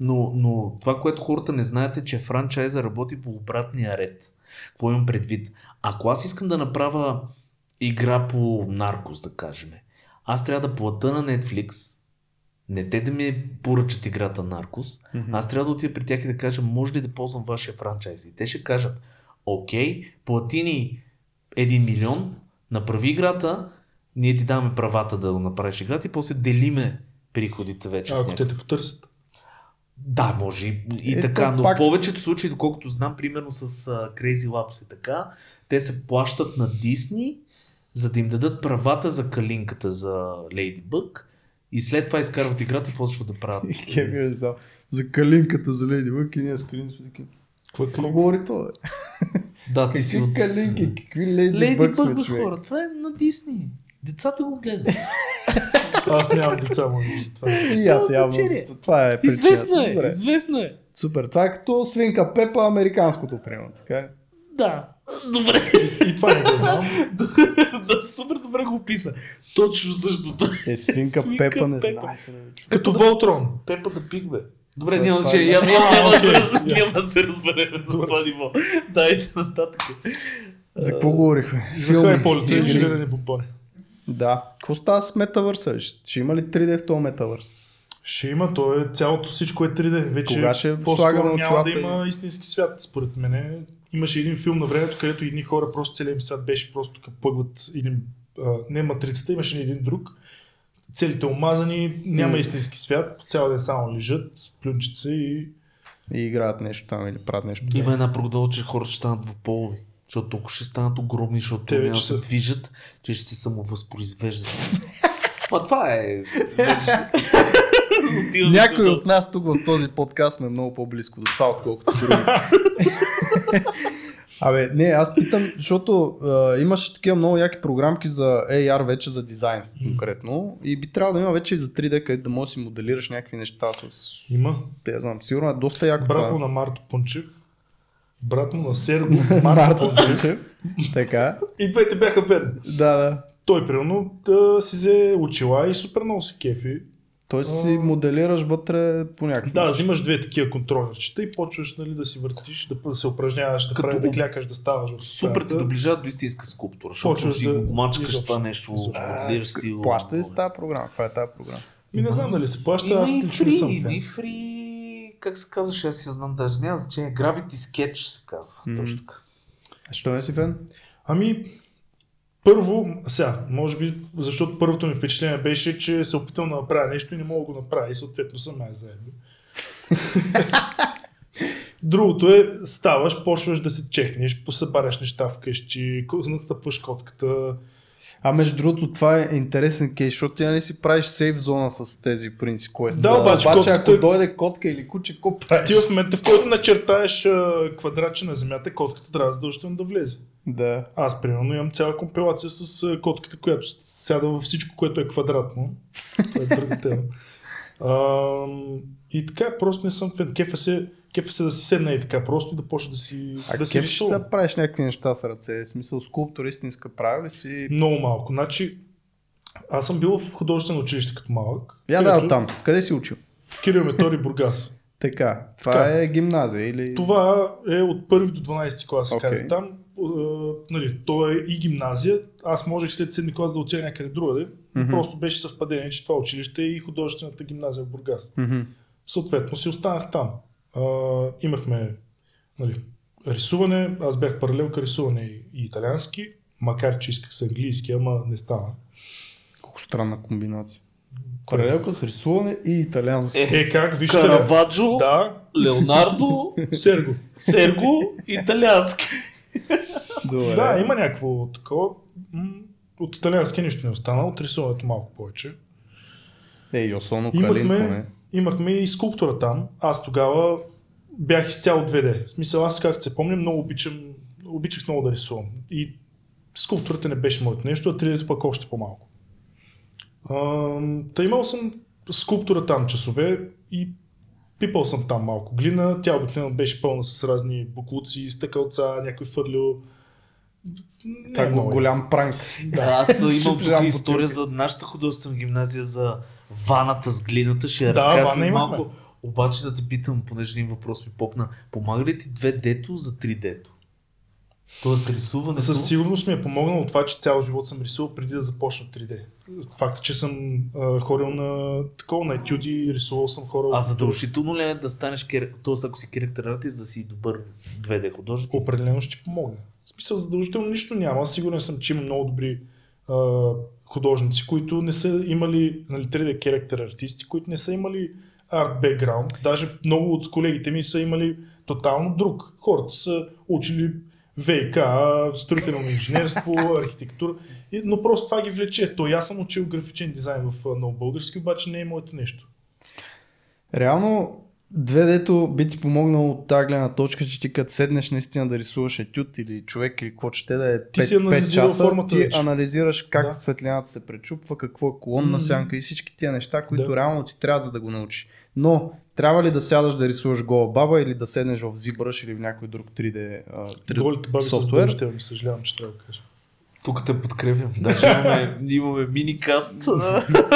Но, но това, което хората не знаят е, че франчайза работи по обратния ред. Какво имам предвид? Ако аз искам да направя игра по наркос, да кажем, аз трябва да плата на Netflix, не те да ми поръчат играта Наркос, Мгм. аз трябва да отида при тях и да кажа, може ли да ползвам вашия франчайз? И те ще кажат, окей, плати ни 1 милион, направи играта, ние ти даваме правата да направиш играта и после делиме приходите вече. А, ако те те потърсят. Да, може и, и Ето така, но пак- в повечето случаи, доколкото знам, примерно с uh, Crazy Labs е така, те се плащат на Disney, за да им дадат правата за калинката за Ladybug и след това изкарват играта и почват да правят. Е за, за калинката за Леди Бък и ние с Калин сме такива. Какво е Какво говори то? да, ти си Какви от... калинки, какви Бък сме, човек? хора, това е на Disney. Децата го гледат. Аз нямам деца, може би, за това. И аз Това явно, значение. това е причината. Известно е, Добре. известно е. Супер, това е като свинка Пепа, американското примерно, така е? Да. Добре. И това не го знам. да, супер добре го описа. Точно същото. Е, свинка, Свинка Пепа, не знаете. Като Волтрон. Пепа да пик, бе. Добре, Това- няма че е- няма, да се разберем на това ниво. Дайте нататък. За какво говорихме? За Харри Поттер и игри. жилирани бомбони. Да. Какво става с метавърса? Ще, има ли 3D в този метавърс? Ще има, то е цялото всичко е 3D. Вече Кога ще по-скоро слагаме няма да има истински свят, според мен. Имаше един филм на времето, където едни хора, просто целият им свят беше просто като плъгват един, а, не матрицата, имаше един друг. Целите омазани, няма истински свят, по цял ден само лежат, плюнчат се и И играят нещо там или правят нещо. Има една прогноза, че хората ще станат двуполови. Защото толкова ще станат огромни, защото Те няма да се движат, че ще се самовъзпроизвеждат. Ма това е... Някой от нас тук в този подкаст сме много по-близко до това, отколкото други. Абе, не, аз питам, защото а, имаше такива много яки програмки за AR вече за дизайн конкретно и би трябвало да има вече и за 3D, където да можеш да си моделираш някакви неща с... Има. Не знам, сигурно е доста яко Брат му това. на Марто Пунчев, брат му на Серго Пунчев. така, И двете бяха верни. да, да. Той, примерно, да си взе очила и супер много се кефи. Той си А. моделираш вътре по някакъв Да, взимаш две такива контролерчета и почваш нали, да си въртиш, да се упражняваш, да, Като прави, да клякаш, да ставаш Супер те стаята. доближават до истинска скулптура, защото Почваш си да- го мачкаш това нещо, моделираш си. Плаща ли с тази програма? Каква е тази програма? Ми не знам дали се плаща, аз не съм фен. и фри, как се казваше, аз я знам даже, няма значение, Gravity Sketch се казва, Мгм. точно така. Що не си фен? Ами, първо, сега, може би, защото първото ми впечатление беше, че се опитам да направя нещо и не мога да го направя и съответно съм най заедно. Другото е, ставаш, почваш да се чекнеш, посъбаряш неща вкъщи, настъпваш котката. А между другото, това е интересен кейс, защото ти нали си правиш сейф зона с тези принцип квести. Да, обаче обаче ако дойде котка или куче, какво правиш? Ти в момента, в който начертаеш квадратче на земята, котката трябва задължително да влезе. Да. Аз, примерно, имам цяла компилация с котката, която сяда във всичко, което е квадратно. Това е тема. И така, просто не съм фен. Кефа се, кефа се да си седна и така, просто да почне да си, А да си кеф рисува. се правиш някакви неща с ръце? В смисъл скулптор истинска прави ли си? Много малко. Значи, аз съм бил в художествено училище като малък. Я да където- оттам. Къде си учил? В Кирил Метори Бургас. Така. Това Така. е гимназия или... Това е от първи до 12 клас, okay. там. Uh, нали, то е и гимназия. Аз можех след 7 клас да отида някъде другаде. Mm-hmm. Просто беше съвпадение, че това училище е и художествената гимназия в Бургас. Мгм. Съответно си останах там. Uh, имахме нали, рисуване, аз бях паралелка рисуване и, и италиански, макар че исках с английски, ама не стана. Колко странна комбинация. Паралелка с рисуване и италиански. Е, Е, как, вижте. Караваджо, Да, Леонардо, Серго. Серго, италиански. Добре. Да, има някакво такова. От италиански нищо не остана, от рисуването малко повече. Е, Йосоно Калин Имахме, поне. Имахме и скулптура там. Аз тогава бях изцяло 2D. В смисъл, аз както се помня, много обичам, обичах много да рисувам. И скулптурата не беше моето нещо, а 3D пък още по-малко. Та имал съм скулптура там часове и пипал съм там малко глина. Тя обикновено беше пълна с разни буклуци, стъкалца, някой. Не Това е голям пранк. Да, аз имам тук история за нашата художествена гимназия за ваната с глината. Ще Да, разкажа вана след имахме. малко. Обаче да те питам, понеже един въпрос ми попна. Помага ли ти 2D-то за 3D-то? Тоест рисуването... Със сигурност ми е помогнало това, че цял живот съм рисувал преди да започна 3D. Факта, че съм а, ходил на такова на етюди, рисувал съм хора. А задължително ли е да станеш, т.е. ако си character артист, да си добър 2D художник? Определено ще ти помогне. В смисъл задължително нищо няма. Аз Сигурен съм, че има много добри а, художници, които не са имали нали, 3D character артисти, които не са имали арт бекграунд. Даже много от колегите ми са имали тотално друг. Хората са учили ВИК, строително инженерство, архитектура, но просто това ги влече. То аз съм учил графичен дизайн в а, нов български, обаче не е моето нещо. Реално, 2D-то би ти помогнало от тази гледна точка, че ти като седнеш наистина да рисуваш етюд или човек или какво ще да е 5, Ти си анализирал часа, формата ти вече. анализираш как Да. светлината се пречупва, какво е колонна М. сянка и всички тия неща, които Да. реално ти трябва за да го научиш. Но трябва ли да сядаш да рисуваш гола баба или да седнеш в ZBrush или в някой друг 3D, а, 3D Голите баби софтуер? съжалявам, че трябва да кажа. Тук те подкрепям. Даже имаме, имаме мини-каст.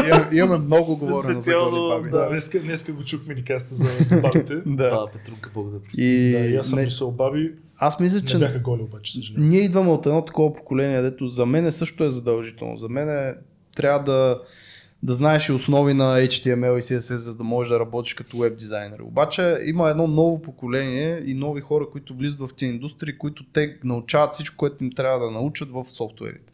Имаме, имаме много говорено за голи баби. Да, днеска, днеска го чух миникаста за, за бабите. да. Да, Петрунка, Бог да прости. И, да, и аз съм не, рисувал баби, аз мисля, не че бяха голи обаче, съжалявам. Ние идваме от едно такова поколение, дето за мен също е задължително. За мен е, трябва да, да знаеш и основи на HTML и CSS, за да можеш да работиш като веб дизайнер. Обаче има едно ново поколение и нови хора, които влизат в тези индустрии, които те научават всичко, което им трябва да научат в софтуерите.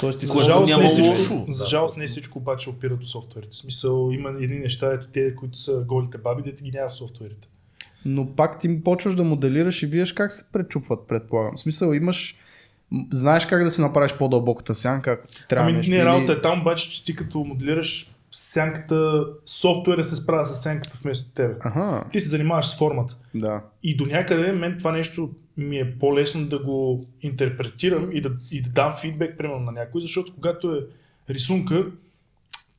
Тоест ти За Което жалост, не всичко, лошо. за жалост не всичко обаче опира до софтуерите. В смисъл има едни неща, ето те, които са голите баби, дете ги няма в софтуерите. но пак ти почваш да моделираш и виеш как се пречупват, предполагам. В смисъл имаш, знаеш как да си направиш по-дълбоката сянка, ако ти трябва Ами нещо. не, работа е там, обаче, че ти като моделираш сянката, софтуера се справя с сянката вместо тебе. Аха, Ти се занимаваш с формата. да. И до някъде мен това нещо ми е по-лесно да го интерпретирам и да, и да дам фидбек, примерно, на някой, защото когато е рисунка,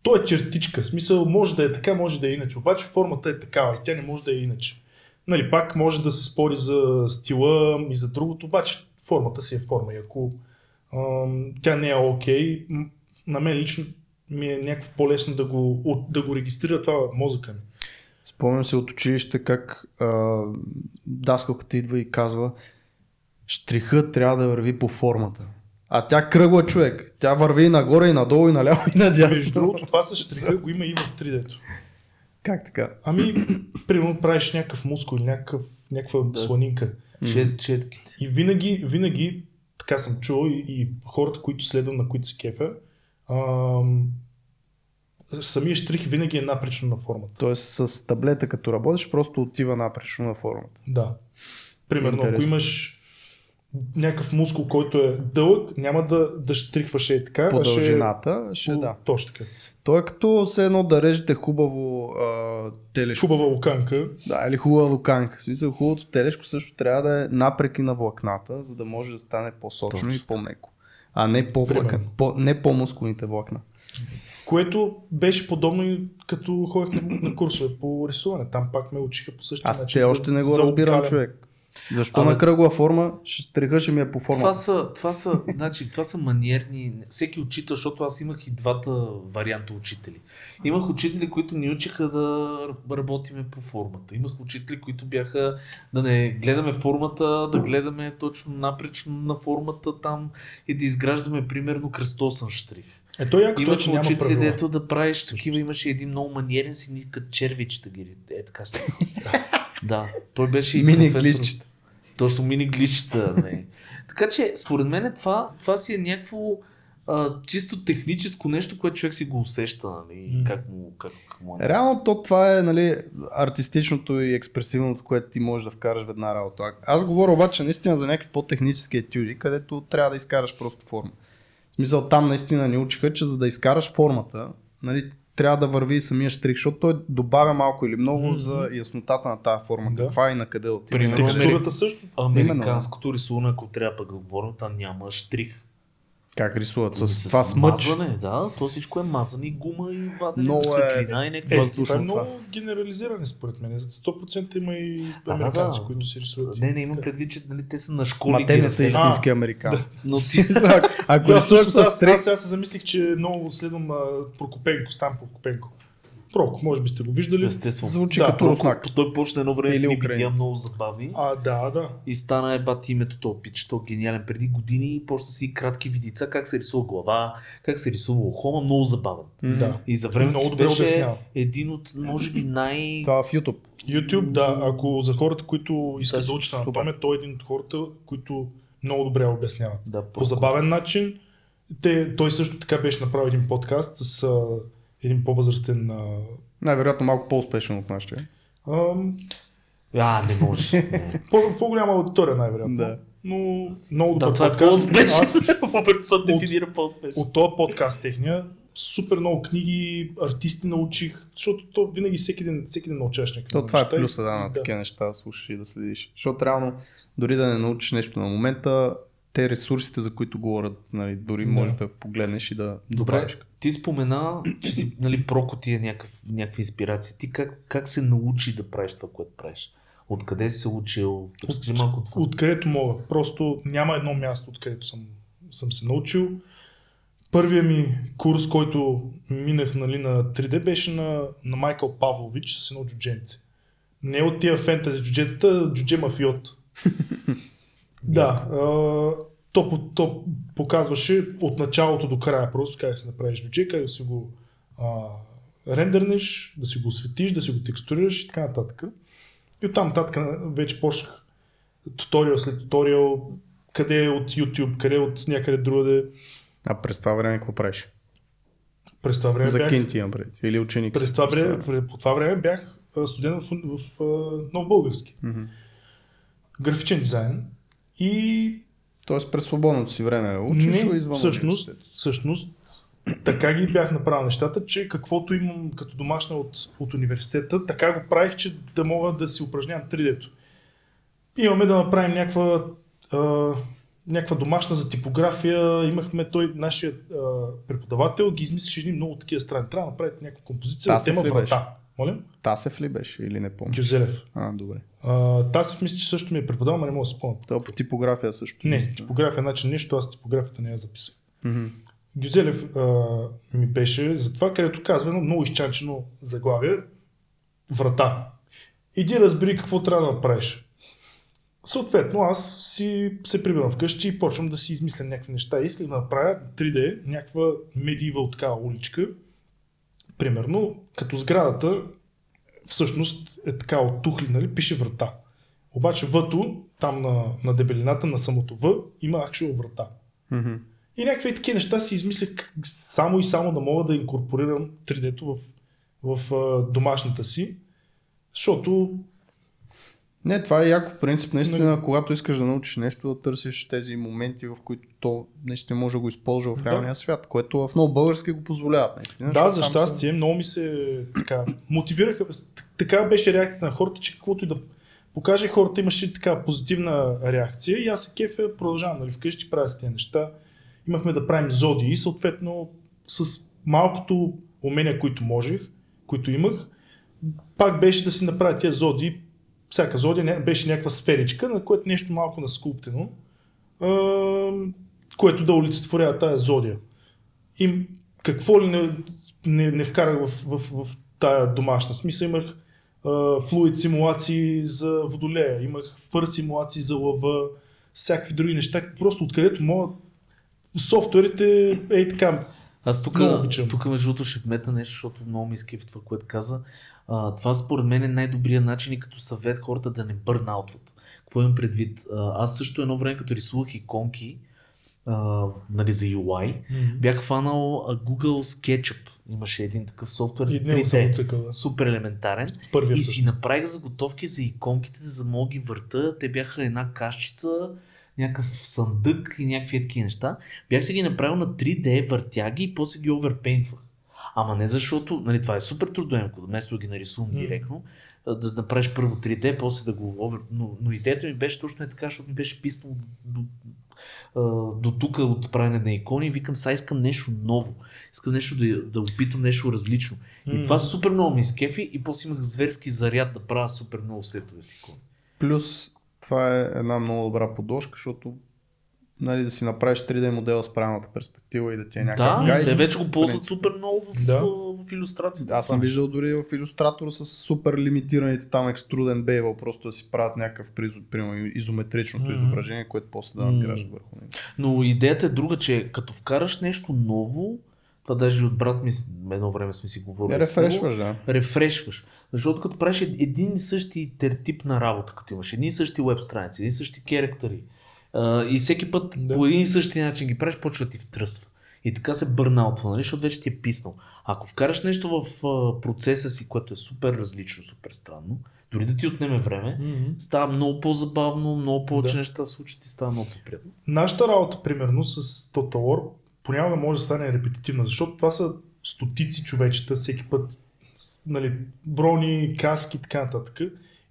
то е чертичка. В смисъл, може да е така, може да е иначе. Обаче формата е такава и тя не може да е иначе. Нали, пак може да се спори за стила и за другото, обаче формата си е форма. И ако ам, тя не е окей, м- на мен лично ми е някакво по-лесно да го, от, да го регистрира това мозъка ми. Спомням се от училище как а, даскалката идва и казва штрихът трябва да върви по формата. А тя кръгла човек. Тя върви и нагоре, и надолу, и наляво, и надясно. Между другото, това с штриха го има и в 3D-то. Как така? Ами, примерно правиш някакъв мускул някакъв, някаква да. сланинка. Чет, четките. И винаги, винаги, така съм чувал и, и хората, които следвам, на които се кефа, ам, самия штрих винаги е напречно на формата. Тоест с таблета като работиш, просто отива напречно на формата. Да. Примерно, ако Интересно. имаш някакъв мускул, който е дълъг, няма да, да штрихваш е така. По ще- дължината ще По- да. Точно така. То е като все едно да режете хубаво а, телешко. Хубава луканка. Да, или хубава луканка. В смисъл, хубавото телешко също трябва да е напреки на влакната, за да може да стане по-сочно Точно. и по-меко. А не по Примерно. по, не по-мускулните влакна. Което беше подобно и като ходех на, на курсове по рисуване. Там пак ме учиха по същия Аз начин. все още не го разбирам, човек. Защо Абе- на кръгла форма ще стриха ще ми е по Това формата? са, това са, значи, това са маниерни. Всеки учител, защото аз имах и двата варианта учители. Имах учители, които ни учиха да работиме по формата. Имах учители, които бяха да не гледаме формата, да гледаме точно напречно на формата там и да изграждаме примерно кръстосен штрих. Е, той якото е, Имах че няма учители, дето да правиш такива. Имаше един много маниерен си, като червичета ги. Е, така ще. да, той беше и Мини глизчета. Точно мини. Не. така че, според мен това, това си е някакво а, чисто техническо нещо, което човек си го усеща, нали? М. Как му, как, как му е. Реално то това е нали, артистичното и експресивното, което ти можеш да вкараш в една работа. Аз говоря обаче наистина за някакви по-технически етюди, където трябва да изкараш просто форма. В смисъл там наистина ни учиха, че за да изкараш формата, нали, трябва да върви самия штрих, защото той добавя малко или много Мгм. за яснотата на тази форма. Да. Каква и на къде отива. Примерно, Къде- Текстурата също. Американското рисуване, ако трябва пък да говорим, там няма штрих. Как рисуват? С, С това смъч. мазане, да. То всичко е мазане и гума и вадене Много е- светлина и Е, някакви. Въздушно това е много генерализиране според мен. За 100% има и да, американци, да. които си рисуват. Не, не имам предвид, че нали, те са на школи. Ма те не са истински американци. Но ти Ако Да, рисуваш с аз, аз сега се замислих, че много следвам а, Прокопенко, Стан Прокопенко. Проко, може би сте го виждали. естествено. звучи Да, като руснак. Той почна едно време Или украинец. видеа много забавни. А, да, да. И стана ебат името то пич, то е гениален преди години и почна си кратки видица, как се рисува глава, как се рисува ухо, ма много забавен. Да. И за времето Много си добре беше обяснява. един от, може би, най... Това в YouTube. YouTube, да, ако за хората, които искат Да, да учат анатомия, той е един от хората, които много добре обясняват. Да, По забавен начин. Те, той също така беше направил един подкаст с един по-възрастен. А, Най-вероятно малко по-успешен от нашия. ам, А, не може. По-голяма аудитория, най-вероятно. Да. Но много добър да, това е подкаст. по-успешен. Аз се дефинира по-успешен. от този подкаст техния супер много книги, артисти научих, защото то винаги всеки ден, всеки ден научаваш някакви То това е плюса да, на такива неща, да слушаш и да следиш. Защото реално, дори да не научиш нещо на момента, те ресурсите, за които говорят, нали, дори Да. можеш да погледнеш и да Добре, добавиш. ти спомена, че си, нали, проко ти е някакъв, някаква инспирация. Ти как, как се научи да правиш това, което правиш? Откъде си се учил? Разкажи малко от това. Откъдето мога. Просто няма едно място, откъдето съм, съм се научил. Първият ми курс, който минах нали, на 3D, беше на, на Майкъл Павлович с едно джудженце. Не от тия фентази джуджетата, джудже мафиот. да. А, то, по- то показваше от началото до края просто как да си направиш джудже, как да си го а, рендернеш, да си го осветиш, да си го текстурираш и така нататък. И оттам нататък вече почнах туториал след туториал, къде е от YouTube, къде е от някъде другаде. А през това време какво правиш? През това време За бях, кинти имам пред. Или ученик. през това време, през- по това време бях студент в, в, в Нов Български. Мгм. Графичен дизайн. И Тоест през свободното си време учиш не, извън всъщност, всъщност, така ги бях направил нещата, че каквото имам като домашна от, от университета, така го правих, че да мога да си упражнявам 3D-то. Имаме да направим някаква, а, някаква домашна за типография. Имахме той, нашия а, преподавател, ги измислише едни много такива страни. Трябва да направите някаква композиция, Тасев тема врата. Моля? Тасев ли беше или не помня? Гюзелев. А, добре. А, Тасев мисля, че също ми е преподавал, но не мога да спомня. То по типография също. Не, типография начин нищо, аз типографията не я записах. Гюзелев а, ми беше за това, където казва едно много изчанчено заглавие врата. Иди разбери какво трябва да направиш. Съответно, аз си се прибирам вкъщи и почвам да си измисля някакви неща. Исках да направя 3D, някаква медиевал такава уличка. Примерно, като сградата всъщност е така от тухли, нали, пише врата. Обаче въто, там на, на дебелината на самото В, има actual врата. Мгм. И някакви такива неща си измислях само и само да мога да инкорпорирам 3D-то в, в а, домашната си, защото Не, това е яко принцип. Наистина, Нали- когато искаш да научиш нещо, да търсиш тези моменти, в които то наистина може да го използва в Да. реалния свят, което в много български го позволяват. Наистина, да, за щастие, много ми се така, мотивираха. Така беше реакцията на хората, че каквото и да покаже хората, имаше така позитивна реакция и аз се кефя, продължавам нали, вкъщи, правя с тези неща. Имахме да правим зодии, съответно с малкото умения, които можех, които имах, пак беше да си направя тези зодии. Всяка зодия беше някаква сферичка, на което нещо малко наскулптено, което да олицетворява тази зодия. И какво ли не, не, не вкарах в, в, в тая домашна смисъл. Имах а, флуид симулации за водолея, имах фър симулации за лъва, всякакви други неща, просто откъдето могат софтуерите е така. Аз тук, тук между другото ще вметна нещо, защото много ми изкефи това, което каза. А, това според мен е най-добрият начин и като съвет хората да не бърнаутват. Какво имам предвид? Аз също едно време, като рисувах иконки а, нали, за UI, бях фанал а, Google SketchUp. Имаше един такъв софтуер за И него съм 3D. отцъкал. Да. Супер елементарен. Първия И си направих заготовки за иконките, за да мога ги върта. Те бяха една кашчица, някакъв съндък и някакви такива неща. Бях си ги направил на 3D, въртя ги и после ги оверпейнтвах. Ама не защото, нали, това е супер трудоемко, вместо да ги нарисувам М. директно, да направиш първо 3D, после да го овер... Но, но идеята ми беше точно е така, защото ми беше писнало до, до тук от правене на икони и викам, сега искам нещо ново. Искам нещо да, да опитам нещо различно. И М. това супер много ми изкефи и после имах зверски заряд да правя супер много сетове си икони. Плюс това е една много добра подложка, защото нали, да си направиш 3D модела с правилната перспектива и да ти е някакъв Да, гайд. те вече го ползват супер много в, Да. в, в иллюстрацията. Аз съм виждал дори в иллюстратора с супер лимитираните там екструден бейвъл, просто да си правят някакъв призо- примерно изометричното Мгм. изображение, което после да М. надграждаш върху него. Но идеята е друга, че като вкараш нещо ново, това даже и от брат ми едно време сме си говорили. Него, рефрешваш, да. рефрешваш. Защото като правиш ед- един и същи тип на работа, като имаш едни и същи веб страници, едни и същи керактери, а, и всеки път Да. по един и същи начин ги правиш, почва ти втръсва. И така се бърнаутва, нали? защото вече ти е писнал. Ако вкараш нещо в а, процеса си, което е супер различно, супер странно, дори да ти отнеме време, Мгм. става много по-забавно, много повече Да. неща случат и става много приятно. Нашата работа, примерно, с Total War, понякога може да стане репетитивна, защото това са стотици човечета всеки път, нали, брони, каски и така нататък.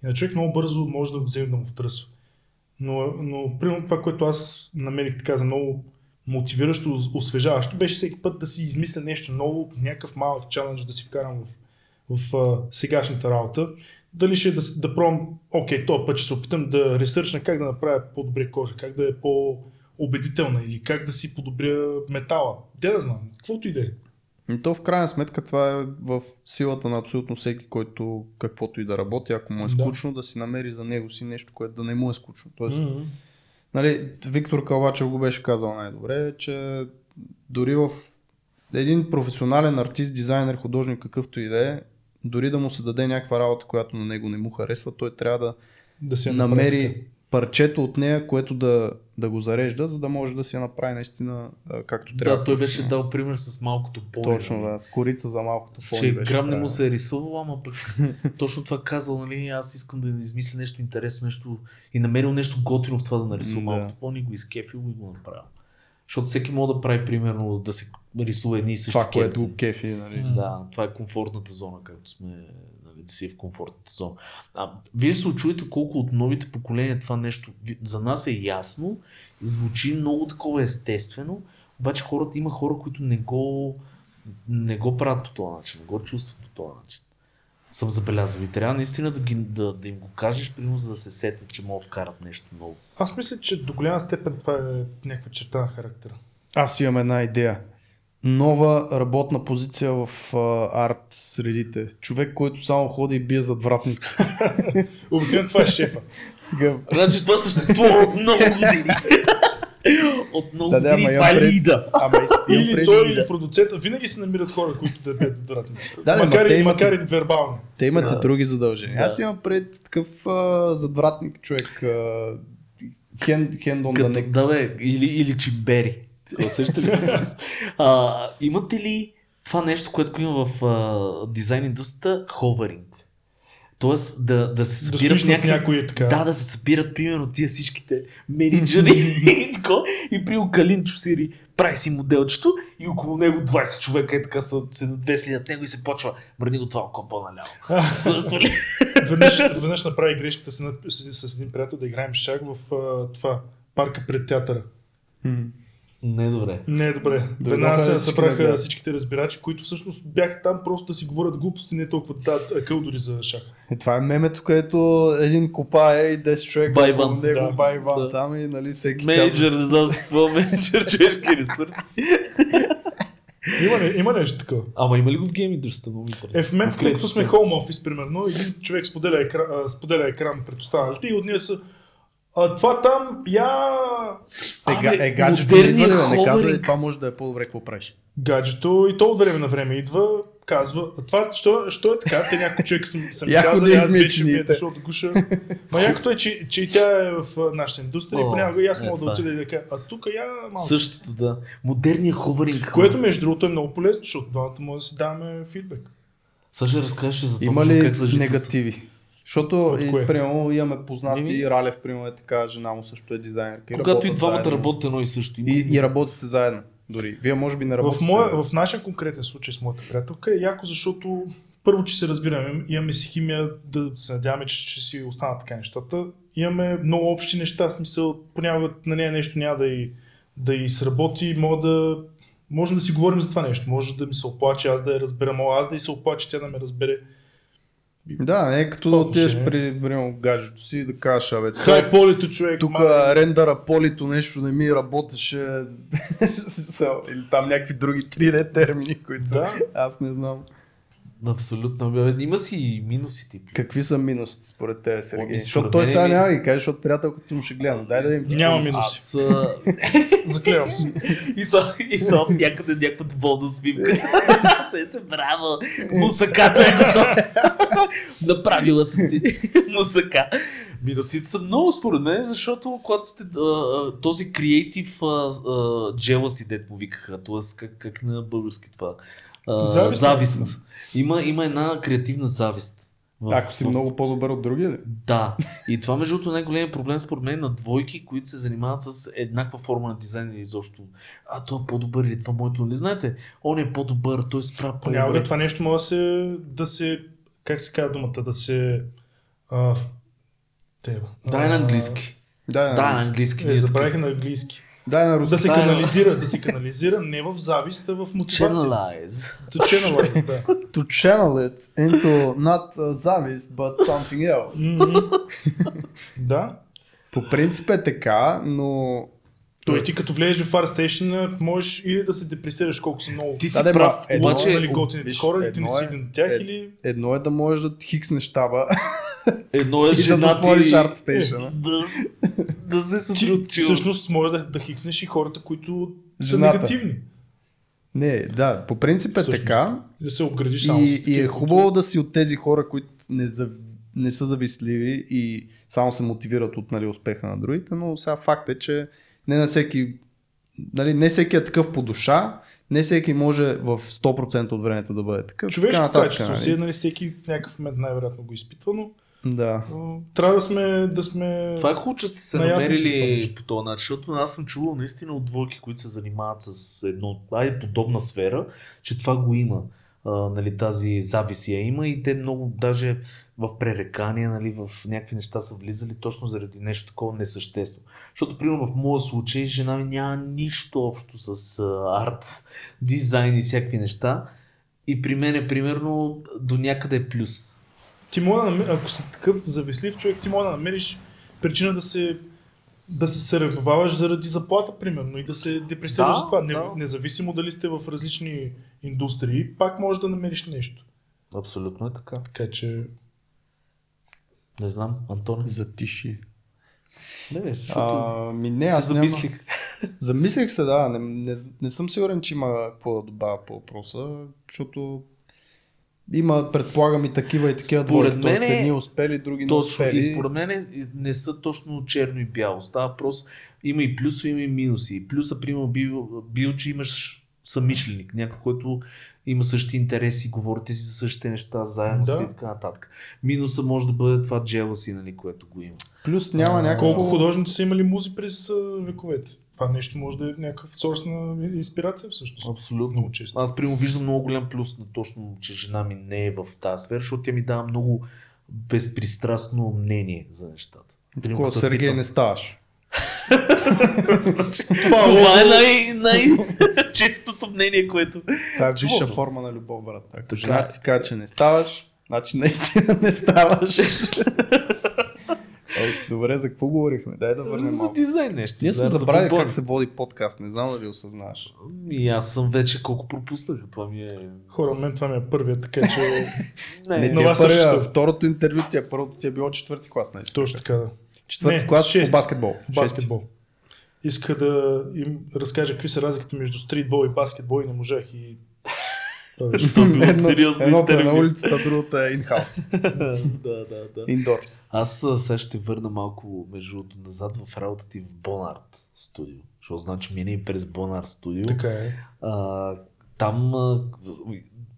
И на човек много бързо може да го вземе да му втръсва. Но, но примерно това, което аз намерих така за много мотивиращо, ос- освежаващо, беше всеки път да си измисля нещо ново, някакъв малък чалендж да си вкарам в, в а, сегашната работа. Дали ще е да, да пробвам, окей, този път ще се опитам да ресърчна как да направя по-добре кожа, как да е по-убедителна или как да си подобря метала. Де да знам, каквото и да е. И то в крайна сметка това е в силата на абсолютно всеки, който каквото и да работи, ако му е Да. скучно, да си намери за него си нещо, което да не му е скучно. Тоест, Мгм. Нали, Виктор Калвачев го беше казал най-добре, че дори в един професионален артист, дизайнер, художник, какъвто и да е, дори да му се даде някаква работа, която на него не му харесва, той трябва да Да се намери. Парчето от нея, което да, да го зарежда, за да може да си я направи наистина както трябва. Да, той беше дал пример с малкото поле. Точно, да, с корица за малкото пони Че грам не му се е рисувал, ама пък точно това казал, нали, аз искам да измисля нещо интересно, нещо и намерил нещо готино в това да нарисувам М, да. малкото поне, го изкефил и го направил. Защото всеки може да прави, примерно, да се рисува едни и същи Това, което кепи. кефи, нали? Да, това е комфортната зона, както сме, нали, да си в комфортната зона. А, вие се очудите колко от новите поколения това нещо, за нас е ясно, звучи много такова естествено, обаче хората, има хора, които не го, не го правят по този начин, не го чувстват по този начин. Съм забелязал и трябва наистина да, ги, да, да им го кажеш, примерно, за да се сетят, че могат да вкарат нещо ново. Аз мисля, че до голяма степен това е някаква черта на характера. Аз имам една идея. Нова работна позиция в арт средите. Човек, който само ходи и бие зад вратници. Обикновено това е шефа. Значи това съществува от много години. от много Да, да, години ама това е пред- лида. Ама Или преди той, или продуцента. Винаги се намират хора, които да бият зад вратници. Да, да, макар, и, имат- макар и вербално. Те имат Да. и други задължения. Да. Аз имам пред такъв а, задвратник човек. А, хен, хен дон да не... да бе, или, или чимбери. Сещате ли се? а, имате ли това нещо, което го има в а, дизайн индустрията? Ховеринг. Тоест да, да се Да събират над някакви... някой е така. Да, да се събират примерно тия всичките менеджери и тако. И при Калинчо Сири прави си моделчето и около него 20 човека е така са, се надвесли над него и се почва върни го това окопа наляво. С- свали. Веднъж, веднъж направи грешката с, с, с един приятел да играем шах в а, това парка пред театъра. Не, добре. Не е добре. Веднага се събраха да всичките разбирачи, които всъщност бяха там просто да си говорят глупости, не толкова да акъл дори за шах. Е, това е мемето, където един копа е и 10 човека Байван, него, да. байван Да. там и нали всеки Менеджер, не знам си какво, менеджер, човешки ресурси. Има, не, има нещо такова. Ама има ли го в гейм индустрията? Е, в момента, тъй като сме home office, примерно, един човек споделя екран, споделя екран пред останалите и от нея са а, това там, я... Е, Абе, е гаджето не идва ли, бе? модерният не казва това може да е по-добре, какво правиш? Гаджето и то от време на време идва, казва, а това, що, що е така, те някой човек съм, съм казал, да и аз вече ми е дошъл до гуша. Ма якото е, че, че и тя е в нашата индустрия и понякога и аз е, мога да е. отида и да кажа, а тук я малко. Същото, да. Модерният ховеринг. Което между другото е много полезно, защото двамата може да си даваме фидбек. Ще разкажеш за това, Има ли как съжителство. негативи? Защото, От и, примерно, имаме познати, Еми- Ралев, примерно, е така, жена му също е дизайнерка. и Когато и двамата заедно. работят едно и също. И, и работите заедно, дори. Вие може би не В, работите. моя, в нашия конкретен случай с моята приятелка е яко, защото първо, че се разбираме, имаме си химия, да се надяваме, че ще си останат така нещата. Имаме много общи неща, в смисъл, понякога на нея нещо няма да и, да и сработи, мога да, можем да си говорим за това нещо, може да ми се оплаче, аз да я разбера, мога аз да и се оплаче, тя да ме разбере. Да, не е като да отидеш при, примерно, гаджето си и да кажеш, абе, Хай полето човек, тук рендъра полито нещо не ми работеше. Или там някакви други 3D термини, които Да. аз не знам. Абсолютно. Има си и минуси тип. Какви са минусите според те, Сергей? Ами, според Защото той сега ми- няма ги каже, защото приятелката ти му ще гледа. Дай да им Няма минуси. Аз а, Заклевам се. и съм и съм някъде някаква доволна свивка. се се браво. Мусаката е готова. Направила си ти мусака. Минусите са много според мен, защото когато сте а, този креатив jealousy, дет му викаха, т.е. Как, как на български това? А, Завист. завист. Има, има една креативна завист. В- Ако си в- много по-добър от другия да. И това между другото е най-големият проблем според мен на двойки, които се занимават с еднаква форма на дизайн или изобщо. А, той е по-добър или това моето. Не знаете, он е по-добър, той се Понякога по-добре. това нещо може да се, да се, как се казва думата, да се... А, те, Да, е на английски. Да, Да, на английски. Е, забравих на английски. Да, на руски. Да се Да, канализира, да се канализира не в завист, а в мотивация. Channelize. To channelize, да. To channel it into not uh, завист, but something else. Мгм. да. По принцип е така, но... Той ти като влезеш в ArtStation, можеш или да се депресираш колко са много Ти си Да, прав, едно обаче, обаче нали, готините виж, хора и ти не си е- един от тях е- или... Едно е да можеш да хикснеш щаба едно е и да жена затвориш ти ArtStation. да, да се Ти, съсредоточи. всъщност може да, да хикснеш и хората, които са Жената. негативни. Не, да, по принцип е Всъщност. така Да се обградиш само и, и е хубаво да си от тези хора, които не, зав... не са завистливи и само се мотивират от нали, успеха на другите, но сега факт е, че не на всеки, нали, не всеки е такъв по душа, не всеки може в 100% от времето да бъде такъв. Човешко нататък, качество нали? си, нали, всеки в някакъв момент най-вероятно го изпитва, но Да. трябва да сме, да сме... Това е хубаво, че сте се намерили по този начин, защото аз съм чувал наистина от двойки, които се занимават с едно, айде подобна сфера, че това го има. А, нали, тази завист я има и те много даже в пререкания, нали, в някакви неща са влизали точно заради нещо такова несъществено. Защото, примерно, в моя случай, жена ми няма нищо общо с арт, дизайн и всякакви неща. И при мен е, примерно, до някъде е плюс. Ти може да намериш, ако си такъв завистлив човек, ти може да намериш причина да се да се съревноваваш заради заплата, примерно, и да се депресираш Да, за това. Не, да. Независимо дали сте в различни индустрии, пак можеш да намериш нещо. Абсолютно е така. Така че Не знам, Антоне. Затиши. Не, защото А, ми не, се аз няма- замислих. Замислих се, да. Не, не, не съм сигурен, че има какво да добавя по въпроса, защото има, предполагам, и такива и такива Според двойки. Тоест, мен е едни успели, други не Точно. успели. И според мен не са точно черно и бяло. Става въпрос, има и плюсове, има и минуси. Плюса, примерно, бил, бил, че имаш съмишленик, някой, който има същи интереси, говорите си за същите неща, заедно Да. и така нататък. Минуса може да бъде това jealousy, нали, което го има. Плюс няма някакво... колко художници са имали музи през а, вековете. Това нещо може да е някакъв сорс на инспирация всъщност. Абсолютно. Много често. Аз, примерно, виждам много голям плюс на точно, че жена ми не е в тази сфера, защото тя ми дава много безпристрастно мнение за нещата. Такова, Сергей, питам, не ставаш. Това е най- най-честото мнение, което... Това е висша форма на любов, брат. Ако Така жена е. ти каже, че не ставаш, значи наистина не ставаш. Добре, за какво говорихме? Дай да върнем За дизайн нещо. Ние сме за забравили как се води подкаст, не знам дали осъзнаваш. И аз съм вече колко пропуснах. Това ми е... Хора, мен това ми е първият, така че Не, Не, ти е първия, второто интервю ти е първото ти е било четвърти клас, нали? точно така да. Четвърти Не, клас шести. по баскетбол. Шести. Баскетбол. Иска да им разкажа какви са разликите между стритбол и баскетбол и не можах и... То било Едно- сериозно Едното е на улицата, другото е инхаус. да, да, да. Индорс. Аз а, сега ще върна малко между другото, назад в работата ти в Бонарт студио. Защото значи мина и през Бонарт студио. така е. А, там а,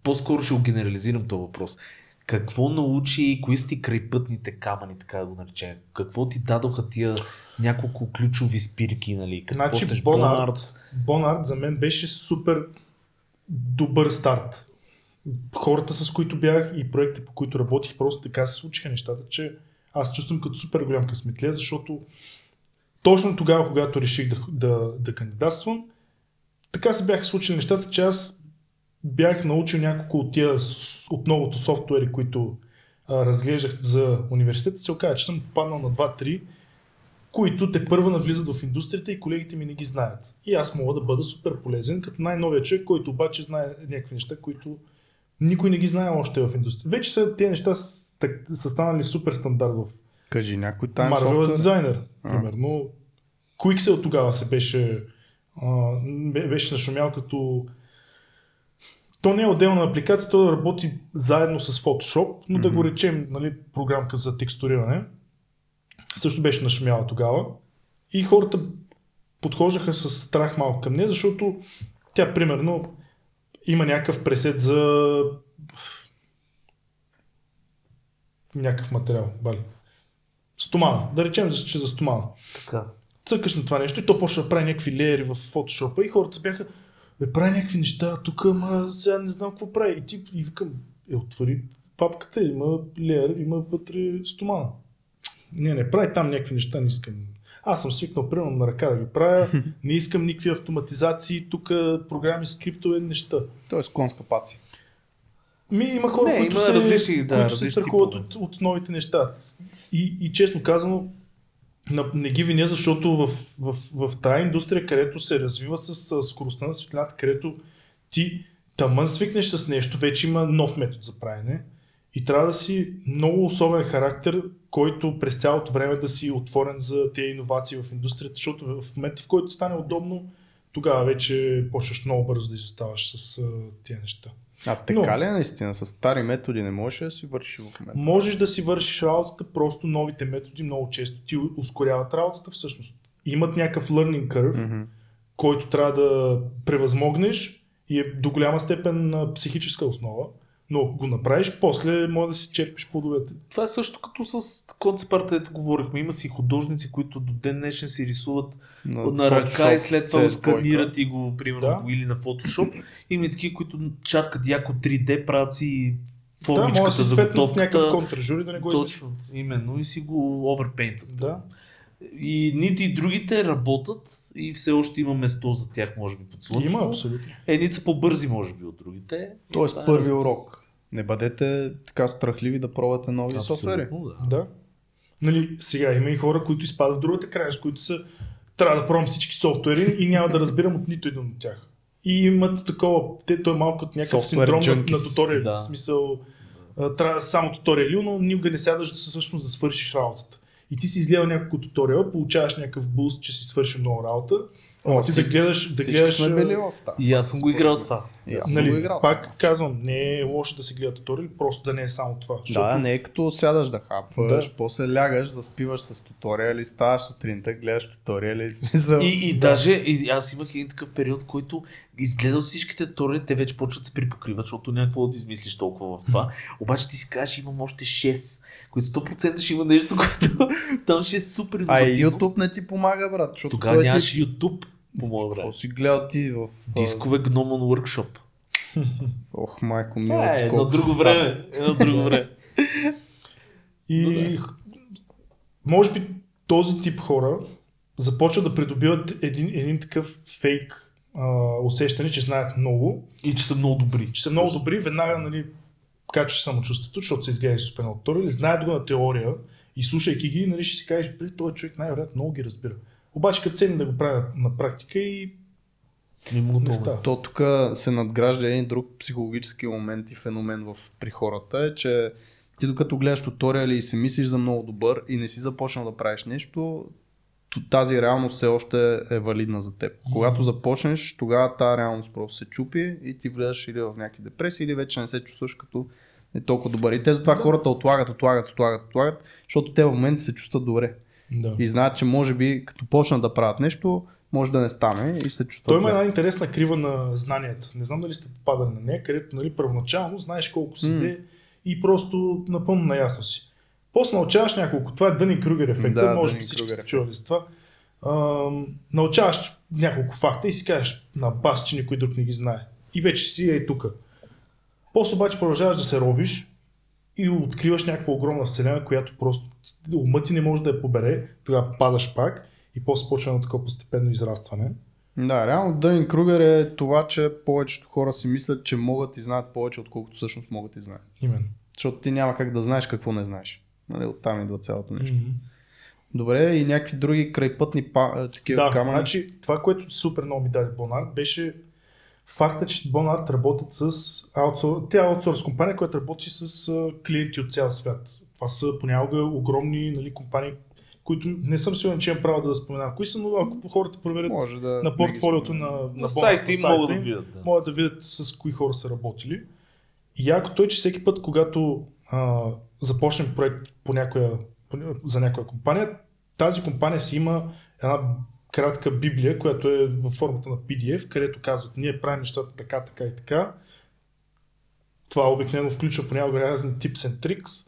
по-скоро ще го генерализирам този въпрос. Какво научи, кои са ти крайпътните камъни, така да го наречем? Какво ти дадоха тия няколко ключови спирки, нали? Като Значи почнеш Бонарт, Бонарт за мен беше супер добър старт. Хората с които бях и проекти по които работих, просто така се случиха нещата, че аз чувствам като супер голям късметлия, защото точно тогава, когато реших да, да, да кандидатствам, така се бяха случили нещата, че аз бях научил няколко от тия от новото софтуери, които а, разглеждах за университета, се оказа, че съм попаднал на 2-3, които те първа навлизат в индустрията и колегите ми не ги знаят. И аз мога да бъда супер полезен, като най-новия човек, който обаче знае някакви неща, които никой не ги знае още в индустрията. Вече са тези неща с- так- са станали супер стандарт в Кажи някой тайм Marvelous софтуер. дизайнер, примерно. Quixel тогава се беше, а, бе- беше нашумял като то не е отделна апликация, то работи заедно с Photoshop, но да го речем, нали, програмка за текстуриране. Също беше нашумяла тогава. И хората подхождаха с страх малко към нея, защото тя, примерно, има някакъв пресет за някакъв материал. Бали. Стомана. Да речем, че за стомана Така. цъкаш на това нещо и то почва да прави някакви леери в фотошопа и хората бяха, бе, прави някакви неща, тук, ама сега не знам какво прави. И ти и викам, е, отвори папката, има леер, има вътре стомана. Не, не, прави там някакви неща, не искам. Аз съм свикнал, примерно, на ръка да ги правя, не искам никакви автоматизации, тук програми, скриптове, неща. Тоест конска паци. Ми има хора, Не, които, има се, различни, да, които се страхуват от, от новите неща. И, и честно казано, не ги виня, защото в, в, в тази индустрия, където се развива с а, скоростта на светлината, където ти тъмън свикнеш с нещо, вече има нов метод за правене. И трябва да си много особен характер, който през цялото време да си отворен за тези иновации в индустрията, защото в момента, в който стане удобно, тогава вече почваш много бързо да изоставаш с тези неща. А така Но- ли е наистина? С стари методи не можеш да си вършиш в момента? Можеш да си вършиш работата, просто новите методи много често ти ускоряват работата всъщност. Имат някакъв learning curve, Мгм. който трябва да превъзмогнеш и е до голяма степен психическа основа. Но ако го направиш, после може да си черпиш плодовете. Това е също като с концепарта, ето говорихме. Има си художници, които до ден днешен си рисуват На, на ръка и след това го CS2. сканират и го, примерно, Да. го или на Photoshop. Има и такива, които чаткат яко 3D, правят си Да, може да формичката за светнат някакъв готовката. контражури да не го измислят. Точно, именно. И си го оверпейнтат. Да. И нити и другите работят и все още има место за тях, може би, под слънцето. Има, абсолютно. Едни са по-бързи, може би, от другите. Тоест Това е първи урок. Не бъдете така страхливи да пробвате нови софтуери. Да. Да. Нали, сега има и хора, които изпадат в другата крайност, които са трябва да пробвам всички софтуери и няма да разбирам от нито един от тях. И имат такова, те, той е малко от някакъв Софтуер синдром на, junkies. на туториали. Да. В смисъл, трябва само туториали, но никога не сядаш да всъщност да свършиш работата. И ти си изгледал няколко туториала, получаваш някакъв буст, че си свършил много работа. О, ти да всички- гледаш, да гледаш. сме били в тази. И аз съм го играл това. И аз съм го Нали, играл. пак казвам, не е лошо да се гледа туториали, просто да не е само това. Да, не е като сядаш да хапваш, Да. после лягаш, заспиваш с туториали, ставаш сутринта, гледаш туториали, смисъл. И, и даже и аз имах един такъв период, в който изгледал всичките туториали, те вече почват да се припокриват, защото някакво да измислиш толкова в това. Обаче ти си кажеш, имам още 6, които 100% ще има нещо, което там ще е супер А и иновативно. YouTube не ти помага, брат, защото Тогава нямаше ти... YouTube, по мое време. Какво си гледал ти в... а, Дискове Гномон Workshop. Ох, майко ми, Това е едно друго време. Едно друго време. И може би този тип хора започват да придобиват един, един такъв фейк а, усещане, че знаят много, И че са много добри. че са много добри, веднага нали, качваш самочувствието, защото са изгледали супер много туториали, знаят го на теория и слушайки ги, нали, ще си кажеш, бре, този човек най-вероятно много ги разбира. Обаче като седне да го прави на, практика и Не му не става. То тук се надгражда един друг психологически момент и феномен в, при хората е, че ти докато гледаш туториали и се мислиш за много добър и не си започнал да правиш нещо, тази реалност все още е валидна за теб. Когато започнеш, тогава тази реалност просто се чупи и ти влезеш или в някакви депресии, или вече не се чувстваш като не толкова добър. И те затова хората отлагат, отлагат, отлагат, отлагат, защото те в момента се чувстват добре. да. И знаят, че може би като почнат да правят нещо, може да не стане и се чувстват Той има една интересна крива на знанията. Не знам дали сте попадали на нея, където нали, първоначално знаеш колко си зле и просто напълно наясно си. После научаваш няколко. Това е Дънин Крюгер ефекта, Да, може би всички сте чували за това. Ам, научаваш няколко факта и си кажеш на бас, че никой друг не ги знае. И вече си е тук. После обаче продължаваш да се ровиш и откриваш някаква огромна вселена, която просто умът ти не може да я побере, тогава падаш пак и после почва едно такова постепенно израстване. Да, реално Дънин Кругер е това, че повечето хора си мислят, че могат и знаят повече, отколкото всъщност могат и знаят. Именно. Защото ти няма как да знаеш какво не знаеш. Нали, оттам идва цялото нещо. Мгм. Добре, и някакви други крайпътни па, такива Да, камъни. значи това, което супер много ми даде Бонард, беше факта, че Бонард работят с аутсор... Тя е аутсорс компания, която работи с клиенти от цял свят. Това са понякога огромни нали, компании, които не съм сигурен, че имам право да споменавам. Кои са, но ако хората проверят Може да на портфолиото на, на, На сайта им могат да видят. Да. могат да видят с кои хора са работили. И якото е, че всеки път, когато а, започнем проект по някоя, по, за някоя компания, тази компания си има една кратка библия, която е във формата на PDF, където казват, ние правим нещата така, така и така. Това обикновено включва понякога разни tips and tricks.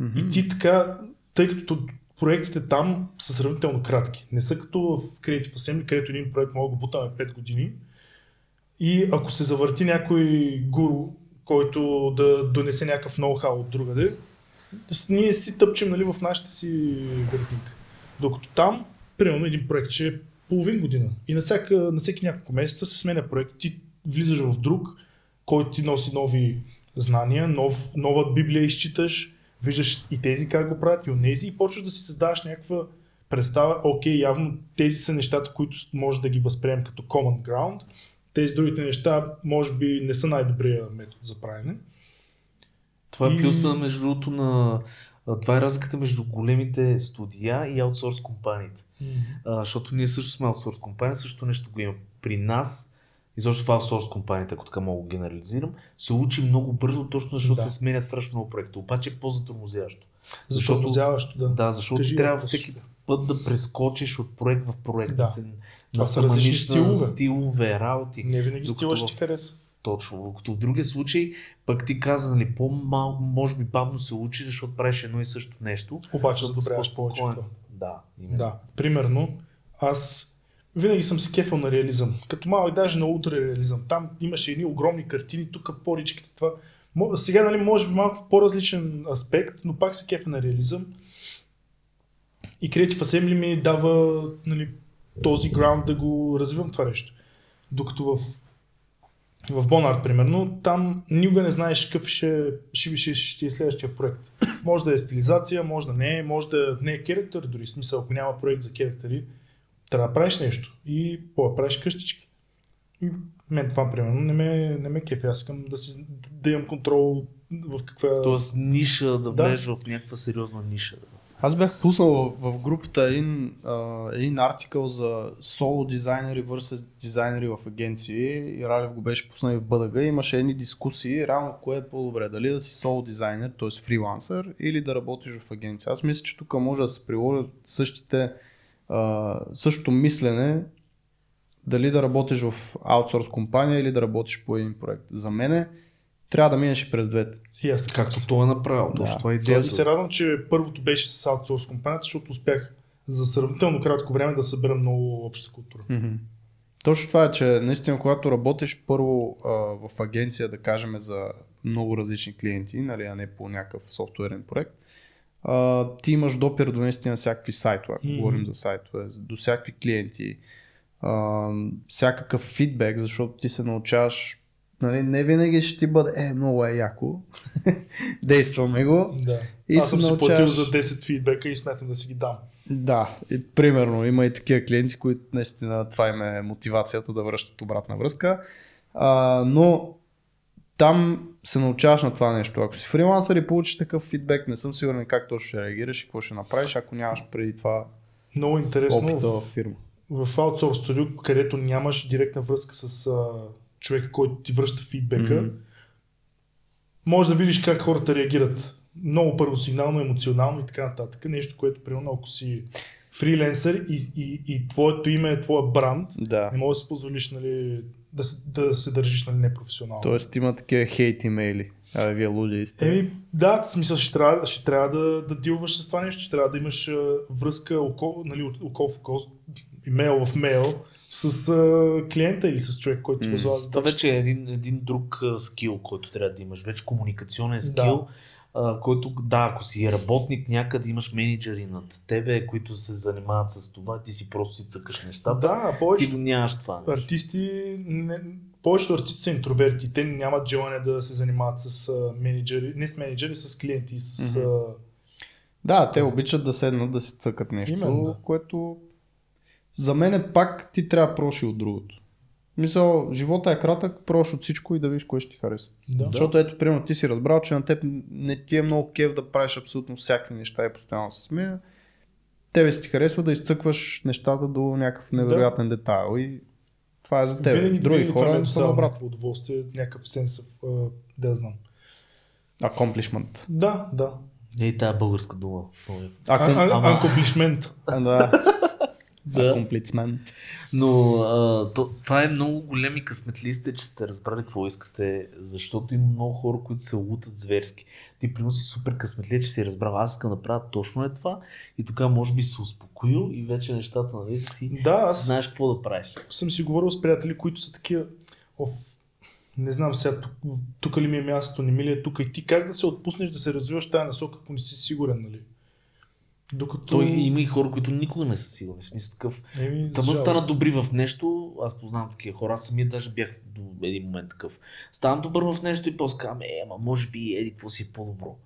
Мгм. И ти така, тъй като проектите там са сравнително кратки. Не са като в Creative Assembly, където един проект мога да бутаме 5 години. И ако се завърти някой гуру, който да донесе някакъв ноу-хау от другаде, ние си тъпчем нали, в нашите си градинка. Докато там, примерно един проект ще е половин година. И на, всяка, на всеки няколко месеца се сменя проект. Ти влизаш в друг, който ти носи нови знания, нов, нова библия изчиташ, виждаш и тези как го правят, и онези, и почваш да си създаваш някаква представа, окей, явно тези са нещата, които може да ги възприемем като common ground, тези другите неща може би не са най-добрия метод за правене. Това е И- плюса между другото на... Това е разликата между големите студия и аутсорс компаниите. А, защото ние също сме аутсорс компания, също нещо го има. При нас изобщо в аутсорс компанията, ако така мога да генерализирам, се учи много бързо, точно защото Да. се сменят страшно много проекти. Обаче е по-затормозяващо. Защото Затормозяващо, да. Да, защото Кажи, трябва какво всеки път да прескочиш от проект в проект, да, Да. се Това са различни стилове. стилове, работи. Не винаги Докато стила ще ти хареса. Точно. Като в другия случай, пък ти каза, нали, по-малко, може би бавно се учи, защото правиш едно и също нещо. Обаче Защото си задобряваш повече. Да, именно. Да, примерно, аз винаги съм се кефил на реализъм. Като малък даже на ултрареализъм. Там имаше едни огромни картини, тук поричките, това. Сега, нали, може би малко в по-различен аспект, но пак се кефя на реализъм. И Creative Assembly ми дава нали, този граунд да го развивам това нещо. Докато в, в Bonnard, примерно, там никога не знаеш какъв ще, ще, ще, ще е следващия проект. Може да е стилизация, може да не е, може да не е керактер, дори смисъл, ако няма проект за керактери, трябва да правиш нещо. И по да правиш къщички. И мен това, примерно, не ме, не ме кефи. Аз искам да, си, да имам контрол в каква... Тоест ниша, да Да. влезеш в някаква сериозна ниша. Аз бях пуснал в, групата един, а, един артикъл за соло дизайнери versus дизайнери в агенции и Ралев го беше пуснал и в БДГ. Имаше едни дискусии, реално кое е по-добре, дали да си соло дизайнер, т.е. фрилансър или да работиш в агенция. Аз мисля, че тук може да се приложат същите, а, същото мислене дали да работиш в аутсорс компания или да работиш по един проект. За мене трябва да минеш през двете. И аз така. Както той е направил. Да. Точно това е идеята. се радвам, че първото беше с аутсорс компанията, защото успях за сравнително кратко време да събера много обща култура. Мгм. Точно това е, че наистина когато работиш първо а, в агенция, да кажем за много различни клиенти, нали, а не по някакъв софтуерен проект, а, ти имаш допир до наистина всякакви сайтове, ако Мгм. говорим за сайтове, до всякакви клиенти, а, всякакъв фидбек, защото ти се научаваш, нали, не винаги ще ти бъде, е, много е яко, действаме го, Да. И аз съм се си платил за 10 фидбека и смятам да си ги дам. Да, и, примерно има и такива клиенти, които наистина това им е мотивацията да връщат обратна връзка. А, но там се научаваш на това нещо. Ако си фрилансър и получиш такъв фидбек, не съм сигурен как точно ще реагираш и какво ще направиш, ако нямаш преди това Много интересно. опита В, фирма. в Outsource Studio, където нямаш директна връзка с човека, който ти връща фидбека, Мгм. може да видиш как хората реагират. Много първосигнално, емоционално и така нататък. Нещо, което, примерно, ако си фриленсър и, и, и твоето име е твоя бранд, Да. не можеш да си позволиш нали, да, се, да се държиш нали, непрофесионално. Тоест има такива хейт имейли. А, вие луди сте. Еми, да, в смисъл ще трябва, ще трябва да, да дилваш с това нещо, ще трябва да имаш а, връзка око, нали, око в око, имейл в мейл с а, клиента или с човек, който ти възлага Това задача. вече е един, един друг а, скил, който трябва да имаш. Вече комуникационен Да. скил, а, който, да, ако си работник някъде, имаш менеджери над тебе, които се занимават с това, ти си просто си цъкаш нещата. Да, Ти го нямаш това. нещо. артисти, не, повечето артисти са интроверти. Те нямат желание да се занимават с а, менеджери, не с менеджери, с клиенти, с... Мгм. А, Да, те обичат да седнат да си цъкат нещо, Именно, да. което за мен е пак ти трябва проши от другото. Мисъл, живота е кратък, прош от всичко и да видиш кое ще ти хареса. да. Защото ето, примерно, ти си разбрал, че на теб не ти е много кев да правиш абсолютно всякакви неща и постоянно се смея. Тебе си ти харесва да изцъкваш нещата до някакъв невероятен детайл и това е за теб. Винаги, Други винаги хора са доставило обратно. удоволствие, някакъв сенс, да знам. Accomplishment. Да, да. Ей, тази българска дума. Е. Аком... ама- Акомплишмент. Да. Да. Accomplishment. Но а, то, това е много големи късметли сте, че сте разбрали какво искате, защото има много хора, които се лутат зверски. Ти примерно си супер късметли, че си разбрал, аз искам да правя точно е това и тогава може би се успокоил и вече нещата нали си Да, аз знаеш какво да правиш. съм си говорил с приятели, които са такива, оф, не знам сега, тук, тук ли ми е мястото, не ми ли е тук и ти как да се отпуснеш да се развиваш в тази насока, ако не си сигурен, нали? Докато... Той има и хора, които никога не са сигурни. Смисъл такъв. Еми, Тама стана добри в нещо, аз познавам такива хора, аз самия даже бях до един момент такъв. Ставам добър в нещо и после казвам, е, ама може би еди какво си е по-добро.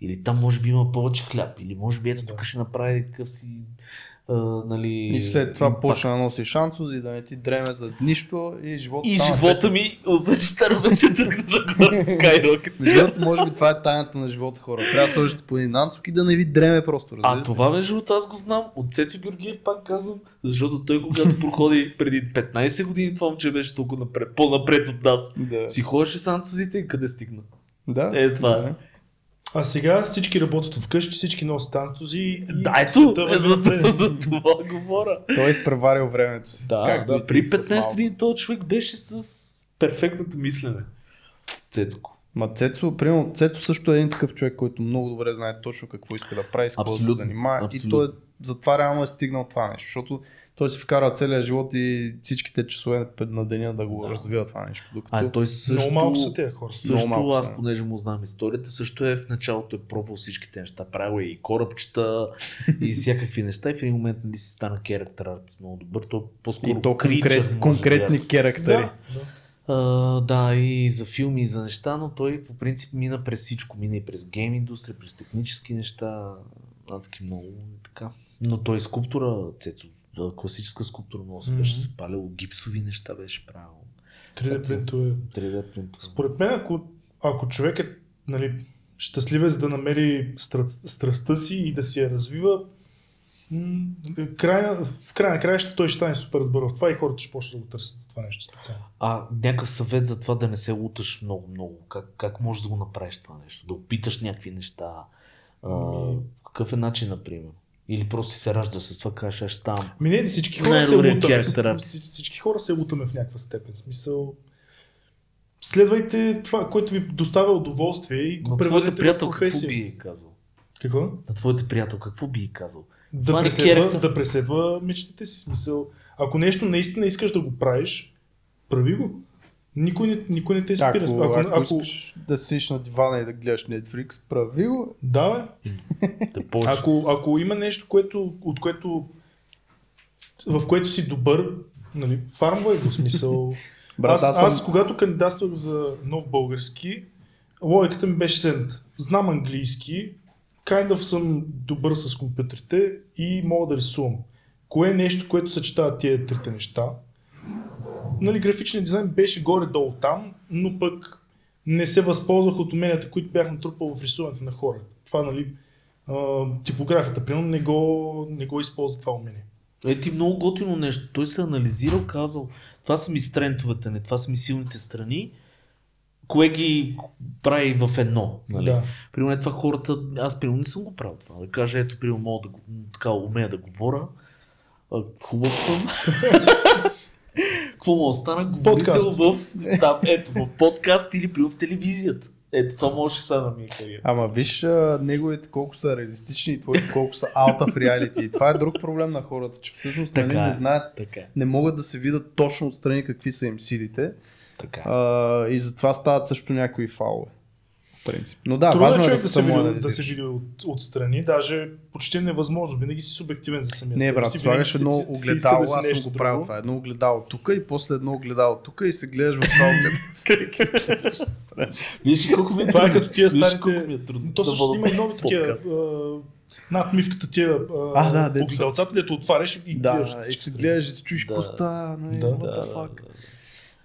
Или там може би има повече хляб, или може би ето тук ще направи какъв си а, нали... И след това импакт. почна да носи шансове, да не ти дреме за нищо и живота И живота песен. ми, освен че старо се тръгна нагоре Skyrocket. Между другото, може би това е тайната на живота хора. Трябва да сложите по един анцук и да не ви дреме просто. А разбирате? това между другото аз го знам от Цецо Георгиев, пак казвам, защото той когато проходи преди 15 години, това момче беше толкова напред, по-напред от нас. Да. Си ходеше с анцузите и къде стигна. да. Е, това е. А сега всички работят вкъщи, всички носят антузи. Да, ето, е, за, напред. за това говоря. Той е изпреварил времето си. Да, Както да, при ти с 15 малко. години този човек беше с перфектното мислене. Цецко. Ма Цецо, примерно, Цецо също е един такъв човек, който много добре знае точно какво иска да прави, с какво да се Абсолютно, занимава. И той е, затова реално е стигнал това нещо, защото той си вкара целия живот и всичките часове на деня да го Да. развива това нещо. Докато... А той също... Много малко са тези хора. Също малко аз, понеже му знам историята, също е в началото е пробвал всичките неща. Правил е и корабчета и всякакви неща и в един момент нали си стана character artist много добър. То по-скоро и то конкрет, конкретни да керактери. Да, да. А, да, и за филми, и за неща, но той по принцип мина през всичко. Мина и през гейм индустрия, през технически неща, адски много и така. Но той е скулптура, Цецо, класическа скулптура, много се беше Мгм. запалил, гипсови неща беше правил. 3D принтове. 3D принтове. Според мен, ако, ако човек е нали, щастливец да намери стра- страстта си и да си я развива, м- край, в край на краища той ще стане супер добър в това и хората ще почнат да го търсят за това нещо специално. А някакъв съвет за това да не се луташ много-много. Как, как можеш да го направиш това нещо? Да опиташ някакви неща. А, Ами- какъв е начин, например? Или просто се раждаш с това, кажеш, аз ставам. Ми не, всички хора се лутаме. Всички, хора се лутаме в някаква степен. В Смисъл, следвайте това, което ви доставя удоволствие и го преведете твоята в приятел какво професия. би казал? Какво? На твоята приятел какво би казал? Да Това е преследва, да преследва мечтите си. Смисъл, ако нещо наистина искаш да го правиш, прави го. Никой не, никой не те спира. Ако, ако, ако, искаш да седиш на дивана и да гледаш Netflix, прави го. Да, бе. Ако, ако има нещо, което, от което, в което си добър, нали, фармвай го смисъл. Брат, аз, аз съм- аз, когато кандидатствах за нов български, логиката ми беше следната. Знам английски, kind of съм добър с компютрите и мога да рисувам. Кое е нещо, което съчетава тия трите неща? Нали, графичният дизайн беше горе-долу там, но пък не се възползвах от уменията, които бях натрупал в рисуването на хора. Това, нали, типографията, примерно, не го, не го използва това умение. Е, ти много готино нещо. Той се анализирал, казал, това са ми стрентовете, не, това са ми силните страни, кое ги прави в едно. Нали? Да. Примерно е това хората, аз примерно не съм го правил това. Да кажа, ето, примерно мога да така умея да говоря, хубав съм. Какво мога да стана? Говорител в, да, ето, в подкаст или при в телевизията. Ето, това може сега на ми кариера. Ама виж а, неговите колко са реалистични и твоите колко са out of reality. И това е друг проблем на хората, че всъщност нали, Така е. не знаят, Така, е, не могат да се видят точно отстрани какви са им силите така. е. а, и затова стават също някои фалове. Принцип. Но да, Трудно е важно е да човек се да се, види, да се види от, отстрани, даже почти невъзможно. Винаги си субективен за самия Не, брат, си, слагаш едно огледало, да си аз съм го правил друго. това. Едно огледало тук и после едно огледало тук и се гледаш в това огледало. Виж колко ми е Това е като тия старите... е трудно То да също има и нови такива над мивката тия А, да, огледалцата, дето отваряш и гледаш. Да, и се гледаш и се чуеш Да. какво става, нали, Да. Да, да, да.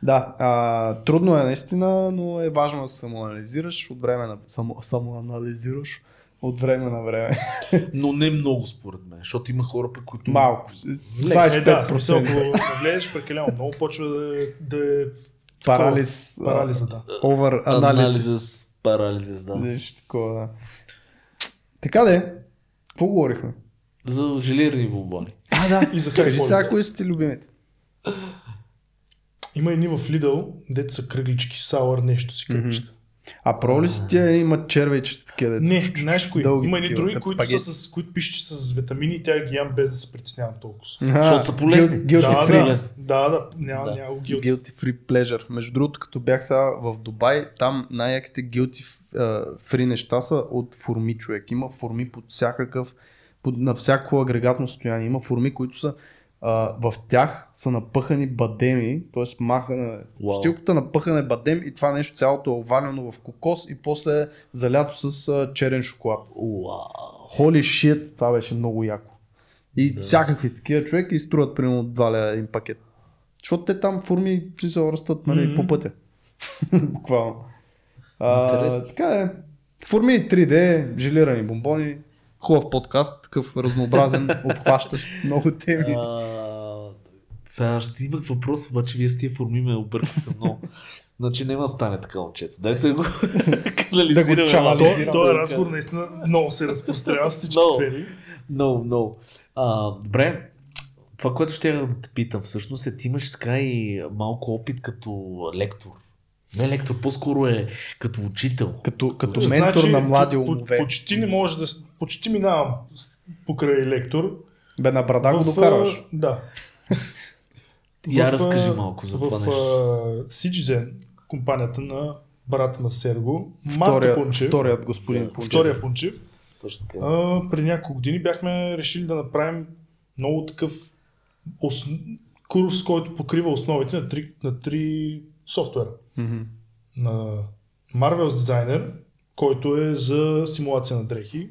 Да, а, трудно е наистина, но е важно да се самоанализираш от време на... Само, самоанализираш от време на време. Но не много според мен, защото има хора, пък, които... Малко. Лек, е, да, смисъл, 25% ако навлезеш прекалено много, почва да, е- да е парализ. парализа, да. Овър анализ. Анализис, парализис, да. Нещо такова, да. Така де, какво говорихме? За желирани бомбони. А, да. И за Кажи сега, кои са ти любимите? Има едни в Lidl, дето са кръглички, сауър нещо си кръгличета. А про ли са тия има червейчета такива? дето Не, знаеш кои? дълги Има едни такива, други, които, спагети. са с, които пишат, че са с витамини и тя ги ям без да се притеснявам толкова. Аха, Защото са полезни. guilt- guilty да, free. да, да, да, няма, Да. няма guilty. Guilty free pleasure. Между другото, като бях сега в Дубай, там най-яките guilty а, free неща са от форми човек. Има форми под всякакъв, под, на всяко агрегатно състояние. Има форми, които са а, в тях са напъхани бадеми, т.е. махане, Уау. стилката напъхане бадем и това нещо цялото е овалено в кокос и после залято с а, черен шоколад. Уау. Holy shit, това беше много яко. И да. всякакви такива човек и струват примерно 2 лева един пакет. Защото те там форми се растат нали, mm-hmm. по пътя. Буквално. А, така е. Форми 3D, желирани бомбони, хубав подкаст, такъв разнообразен, обхващащ много теми. А, сега ще имах въпрос, обаче вие с тия форми ме объркаха много. Значи няма да стане така момчета. Дайте го канализираме. Да го Този разговор наистина много се разпространява в всички no. сфери. Много, много. Добре, това, което ще да те питам, всъщност е, ти имаш така и малко опит като лектор. Не лектор, по-скоро е като учител. Като, като значи, ментор на млади умове. Почти не може да... Почти минавам покрай лектор. Бе, на брада го докарваш. Да. Я разкажи малко за това нещо. В Citizen, компанията на брата на Серго, Втория, Пунчев, вторият господин Пунчев. Втория Пунчев. А, преди няколко години бяхме решили да направим много такъв ос... курс, който покрива основите на три, на три софтуера. Mm-hmm. На Marvel's Designer, който е за симулация на дрехи.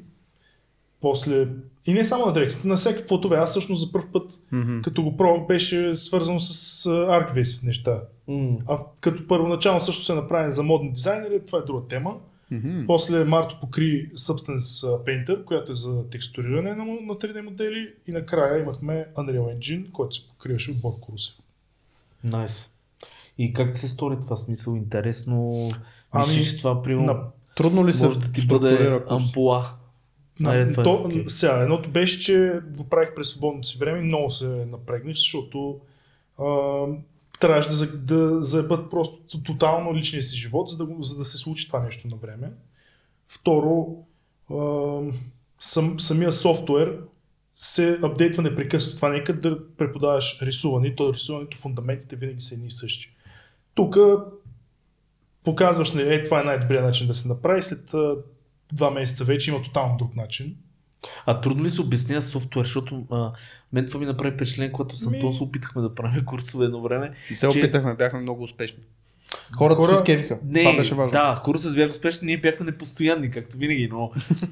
После и не само на дрехите, на всеки плотове. Аз всъщност за първ път, mm-hmm. като го пробвах, беше свързано с ArcVis неща. Mm. А като първоначално също се направи за модни дизайнери, това е друга тема. Mm-hmm. После Марто покри Substance Painter, която е за текстуриране на, на 3D модели и накрая имахме Unreal Engine, който се покриваше от Бог Крусев. Найс. Nice. И как се стори това смисъл? Интересно. Ами, Мислиш, това примерно... На... Трудно ли се може да ти бъде ампула? На, Айде, то, okay. Сега, едното беше, че го правих през свободното си време и много се напрегнах, защото а, трябваше да, да заебат просто тотално личния си живот, за да, за да се случи това нещо на време. Второ, а, сам, самия софтуер се апдейтва непрекъснато. Това не е да преподаваш рисуване, то рисуването, фундаментите винаги са едни и същи. Тук показваш, ли, е, това е най-добрият начин да се направи, след два месеца вече има тотално друг начин. А трудно ли се обяснява софтуер, защото а, мен това ми направи впечатление, когато съм ми... се опитахме да правим курсове едно време. И се че... опитахме, бяхме много успешни. Хората Хора... се скефиха. Не, това беше важно. Да, курсът бяха успешни, ние бяхме непостоянни, както винаги, но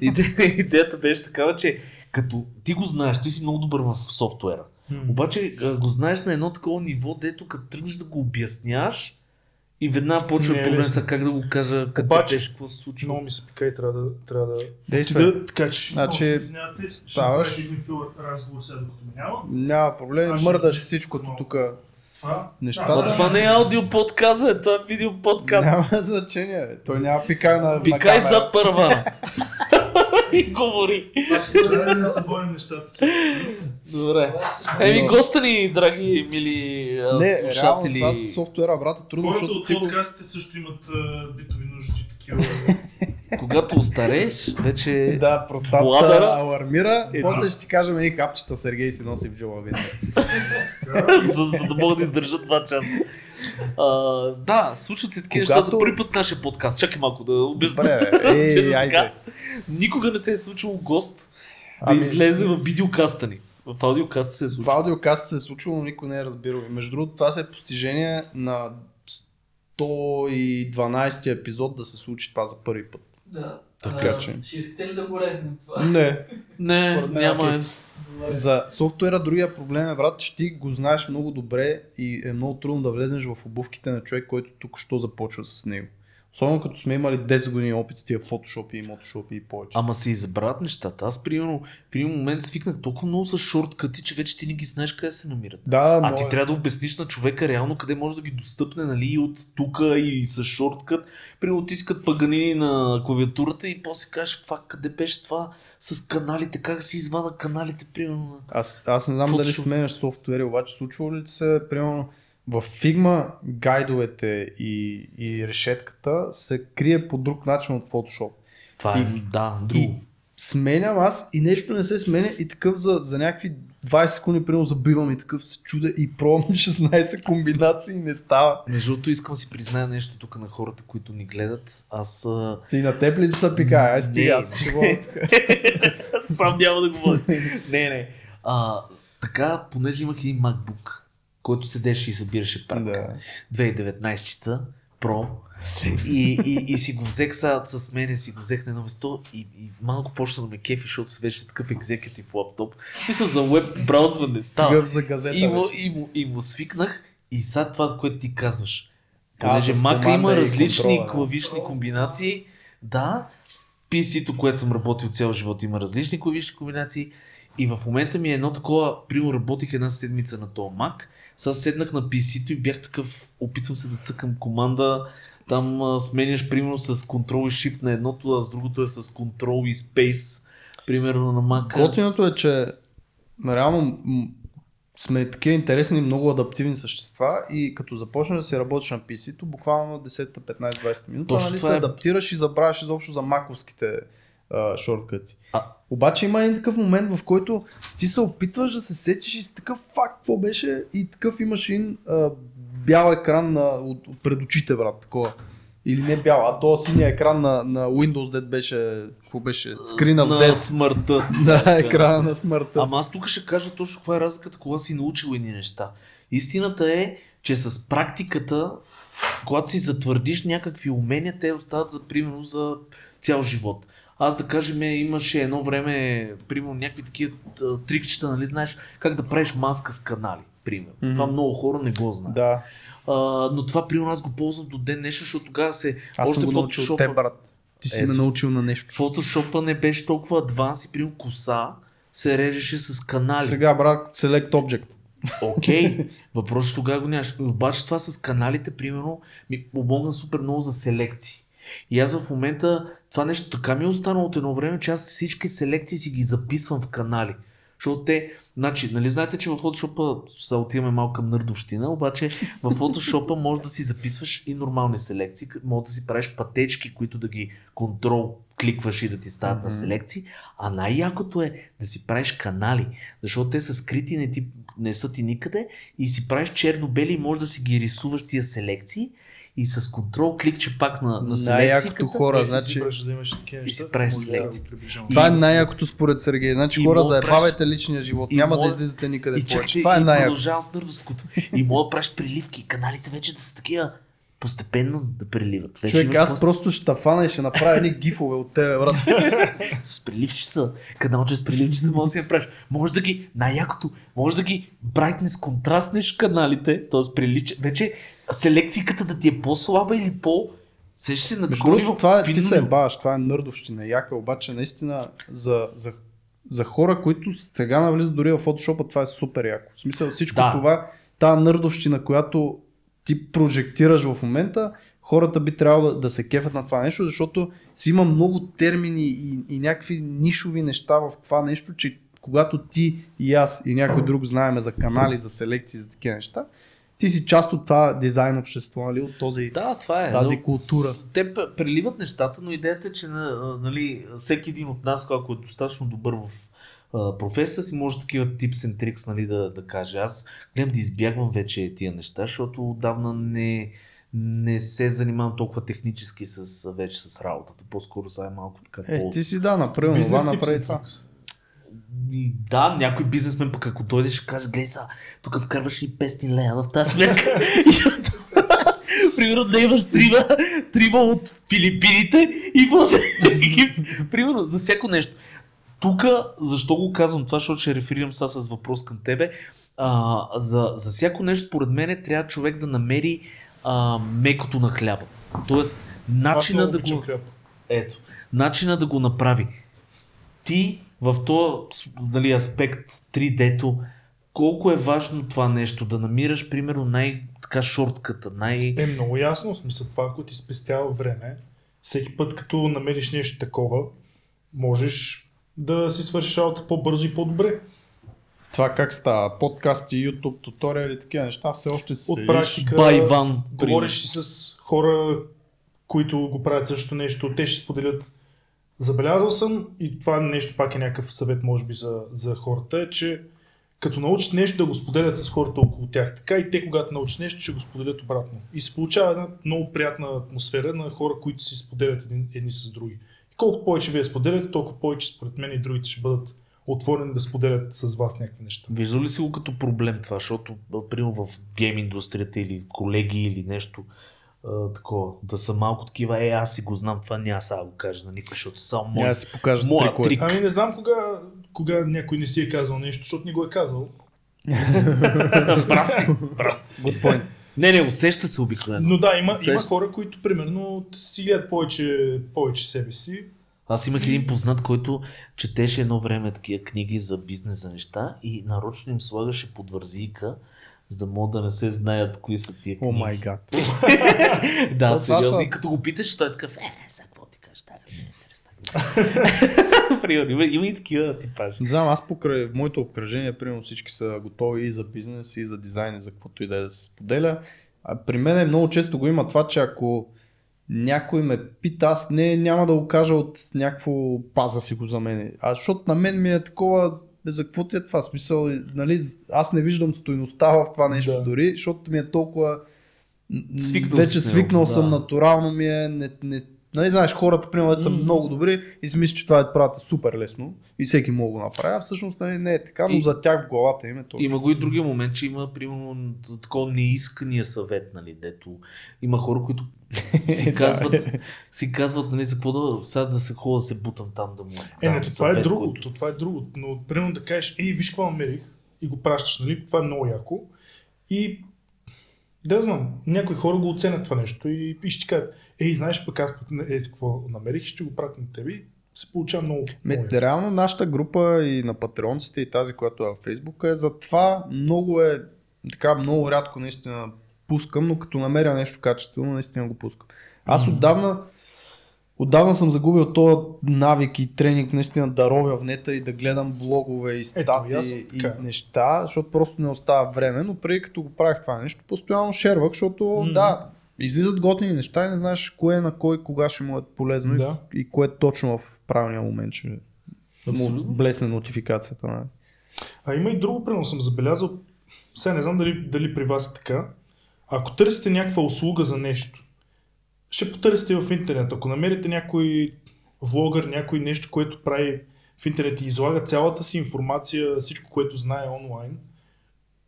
идеята беше такава, че като ти го знаеш, ти си много добър в софтуера. Hmm. Обаче го знаеш на едно такова ниво, дето като тръгнеш да го обясняваш, и веднага почва проблем са как да го кажа, къде Обаче, тежко, какво се случва. Много ми се пика и трябва да... Трябва да... Действай. Да, така че, значи, ставаш... Ще разговор сега, докато няма. Няма проблем, мърдаш всичкото тук. Нещата... Да, това не е аудио подкаст, е, това е видео подкаст. Няма значение, той няма пикай на Пикай на зад първа. и говори. Трябва да се боим нещата си. Добре. Еми, госта ни, драги, мили не, слушатели. Не, реално това с софтуера, брата, трудно, Хората от подкастите също имат битови нужди такива. Когато остарееш, вече да, простата бладъра... алармира, е, после ще ти кажем и капчета Сергей си носи в джоба за, за да могат да издържат два часа. А, да, случват се такива Когато... неща за първи път нашия подкаст. Чакай малко да обясня. Добре, айде. Никога не се е случило гост да ами... излезе в видеокаста ни. В аудиокаста се е случило. В аудиокаста се е случило, но никой не е разбирал. Между другото, това се е постижение на 112 епизод да се случи това за първи път. Да. Така а, че. Ще искате ли да го резнем това? Не. Не, няма. Е. За софтуера другия проблем е, брат, че ти го знаеш много добре и е много трудно да влезеш в обувките на човек, който тук що започва с него. Особено като сме имали 10 години опит с тия фотошопи и мотошопи и повече. Ама се избрат нещата. Аз примерно в един момент свикнах толкова много с шорткъти, че вече ти не ги знаеш къде се намират. Да, а ти е. трябва да обясниш на човека реално къде може да ги достъпне, нали, и от тук и с шорткът. Примерно тискат паганини на клавиатурата и после кажеш, фак, къде беше това с каналите, как си извада каналите, примерно. Аз, аз не знам Photoshop. дали сменяш софтуери, обаче случва ли се, примерно, в Figma гайдовете и, и решетката се крие по друг начин от Photoshop. Това е, и, да, друго. И сменям аз и нещо не се сменя и такъв за, за някакви 20 секунди, примерно забивам и такъв се чуда и пробвам 16 комбинации и не става. Между другото искам да си призная нещо тук на хората, които ни гледат. Аз... Ти на теб ли са пика? Ай, стига, аз ще Сам няма да говоря. не, не. А, така, понеже имах един MacBook, който седеше и събираше пак. Да. 2019 Pro. И, и, и си го взех са, с мене, си го взех на едно место и, и малко почна да ме кефи, защото си беше такъв екзекутив лаптоп. Мисля за веб браузване става. За газета И му, и, му, и му свикнах и сега това, което ти казваш. Понеже с мака има различни контрола, клавишни комбинации, да, PC-то, което съм работил цял живот, има различни клавишни комбинации и в момента ми е едно такова, примерно работих една седмица на този Mac, сега седнах на PC-то и бях такъв, опитвам се да цъкам команда, там а, сменяш примерно с Ctrl и Shift на едното, а с другото е с Ctrl и Space, примерно на Mac. Готиното е, че реално сме такива интересни, много адаптивни същества и като започнеш да си работиш на PC-то, буквално на 10, 15, 20 минути, нали, се е. адаптираш и забравяш изобщо за маковските а, шорткъти. А- Обаче има един такъв момент, в който ти се опитваш да се сетиш и си такъв факт, какво беше и такъв имаш един а, бял екран на, от, пред очите, брат, такова. Или не бял, а то синия екран на, на Windows, дед беше, какво беше, скрина в на смъртта. Да, екрана на смъртта. Ама аз тук ще кажа точно каква е разликата, кога си научил едни неща. Истината е, че с практиката, когато си затвърдиш някакви умения, те остават за примерно за цял живот. Аз да кажем, имаше едно време, примерно някакви такива трикчета, нали знаеш, как да правиш маска с канали, примерно. Мгм. Това много хора не го знаят. Да, А, но това примерно аз го ползвам до ден днешен, защото тогава се... аз още съм го научил от Photoshop-а- теб, брат. Ти си Ето. ме научил на нещо. Фотошопа не беше толкова адванс и примерно коса се режеше с канали. Сега, брат, Select Object. Окей, въпросът тогава го нямаш. Обаче това с каналите, примерно, ми помогна супер много за селекции. И аз в момента това нещо така ми е останало от едно време, че аз всички селекции си ги записвам в канали. Защото те, значи, нали знаете, че в Photoshop сега отиваме малко към нърдовщина, обаче в Photoshop може да си записваш и нормални селекции, може да си правиш пътечки, които да ги контрол кликваш и да ти стават на Мгм. селекции, а най-якото е да си правиш канали, защото те са скрити, не, ти, не са ти никъде и си правиш черно-бели и можеш да си ги рисуваш тия селекции и с контрол кликче пак на, на Най-якото селекцията. хора, значи... си правиш да имаш такива и неща. правиш да го приближавам. Това е най-якото според Сергей. Значи хора, заебавайте личния живот. и Няма мога- да излизате никъде И повече. Това е и най-яко. продължавам с нърдовското. И мога да правиш приливки. Каналите вече да са такива постепенно да преливат. Вече Човек, аз после- просто ще фана и ще направя едни гифове от тебе, брат. с приливчица, каналче с приливчица може да си направиш. Може да ги, най-якото, може да ги брайтнес, контрастнеш каналите, т.е. приливче. Вече селекцията да ти е по-слаба или по... Сеш се на такова това е, ти финно се ебаваш, това е нърдовщина, яка, обаче наистина за, за, за хора, които сега навлизат дори в Photoshop, това е супер яко. В смисъл всичко Да. това, тази нърдовщина, която ти прожектираш в момента, хората би трябвало да, да се кефят на това нещо, защото си има много термини и, и някакви нишови неща в това нещо, че когато ти и аз и някой друг знаеме за канали, за селекции, за такива неща, ти си част от това дизайн общество, нали, от този, Да, това е. тази но- култура. те преливат нещата, но идеята е, че на, нали, всеки един от нас, ако е достатъчно добър в професия си, може такива tips and tricks нали, да, да каже. Аз гледам да избягвам вече тия неща, защото отдавна не, не се занимавам толкова технически с, вече с работата. По-скоро сега е малко така Е, по... ти си да, направи това, направи това. tricks. И да, някой бизнесмен пък ако дойде ще каже, гледай са, тук вкарваш и 500 лея в тази сметка. Примерно да имаш трима, трима от Филипините и после Примерно за всяко нещо. Тук, защо го казвам това, защото ще реферирам сега с въпрос към тебе. А, за, за всяко нещо, според мен, трябва човек да намери а, мекото на хляба. Тоест, начина да го... хляб. Ето, начина да го направи. Ти в този нали, аспект 3D-то, колко е важно това нещо, да намираш, примерно, най-така шортката, най... Е много ясно, в смисъл това, ако ти спестява време, всеки път като намериш нещо такова, можеш да си свършиш работа по-бързо и по-добре. Това как става? Подкасти, YouTube, туториали, такива неща, все още се От практика, Байван. говориш с хора, които го правят също нещо, те ще споделят. Забелязал съм, и това нещо пак е някакъв съвет, може би, за, за хората, е, че като научат нещо да го споделят с хората около тях, така и те, когато научат нещо, ще го споделят обратно. И се получава една много приятна атмосфера на хора, които си споделят един, едни с други. И колкото повече вие споделяте, толкова повече според мен и другите ще бъдат отворени да споделят с вас някакви неща. Виждал ли си го като проблем това, защото, примерно в гейм индустрията или колеги или нещо, а, такова, да са малко такива, е, аз си го знам, това няма сега да го кажа на никой, защото само мой, да си покажа моя трикове. трик. Ами не знам кога, кога някой не си е казал нещо, защото не го е казал. прав си, прав си. Good point. Не, не, усеща се обикновено. Но да, има, има Усеща се. хора, които примерно си гледат повече, повече себе си. Аз имах един познат, който четеше едно време такива книги за бизнес, за неща и нарочно им слагаше под вързийка, за да могат да не се знаят кои са тия О книги. май гад. Да, сериозно. И като го питаш, той е такъв, е, сега какво ти кажеш, да, не е. Примерно, има, има и такива типажи. Не знам, аз покрай моето обкръжение, примерно всички са готови и за бизнес, и за дизайн, и за каквото и да е да се споделя. А при мен много често го има това, че ако някой ме пита, аз не, няма да го кажа от някакво паза си го за мен. А защото на мен ми е такова, бе, за какво ти е това? Смисъл, нали, аз не виждам стойността в това нещо Да. дори, защото ми е толкова Свикнал вече си свикнал да. съм, натурално ми е, не, не, нали знаеш, хората, примерно, са М. много добри и си мислят, че това е правят супер лесно и всеки мога го направи, а всъщност нали, не е така, но И- за тях в главата им е точно. Има го и другия момент, че има, примерно, такова неискания съвет, нали, дето има хора, които си казват, си казват, нали, за какво да, сега да се ходя да се бутам там да му Е, не, то това е друго. който- То, това е друго. Но примерно да кажеш, ей, виж какво намерих и го пращаш, нали? Това е много яко. И да знам, някои хора го оценят това нещо и, и ще ти кажат, ей, знаеш пък аз пък е, какво намерих, ще го пратя на тебе се получава много. Ме, реално нашата група и на патреонците и тази, която е във Фейсбук е за това много е така много рядко наистина пускам, но като намеря нещо качествено, наистина го пускам. Аз отдавна Отдавна съм загубил този навик и тренинг наистина да ровя в нета и да гледам блогове и и статии и неща, защото просто не остава време, но преди като го правих това нещо, постоянно шервах, защото Мгм. да, излизат готини неща и не знаеш кое на кой, кога ще му е полезно и- Да. и кое точно в правилния момент ще му блесне нотификацията. нали? А има и друго, примерно съм забелязал, сега не знам дали, дали при вас е така, ако търсите някаква услуга за нещо, ще потърсите в интернет. Ако намерите някой влогър, някой нещо, което прави в интернет и излага цялата си информация, всичко, което знае онлайн,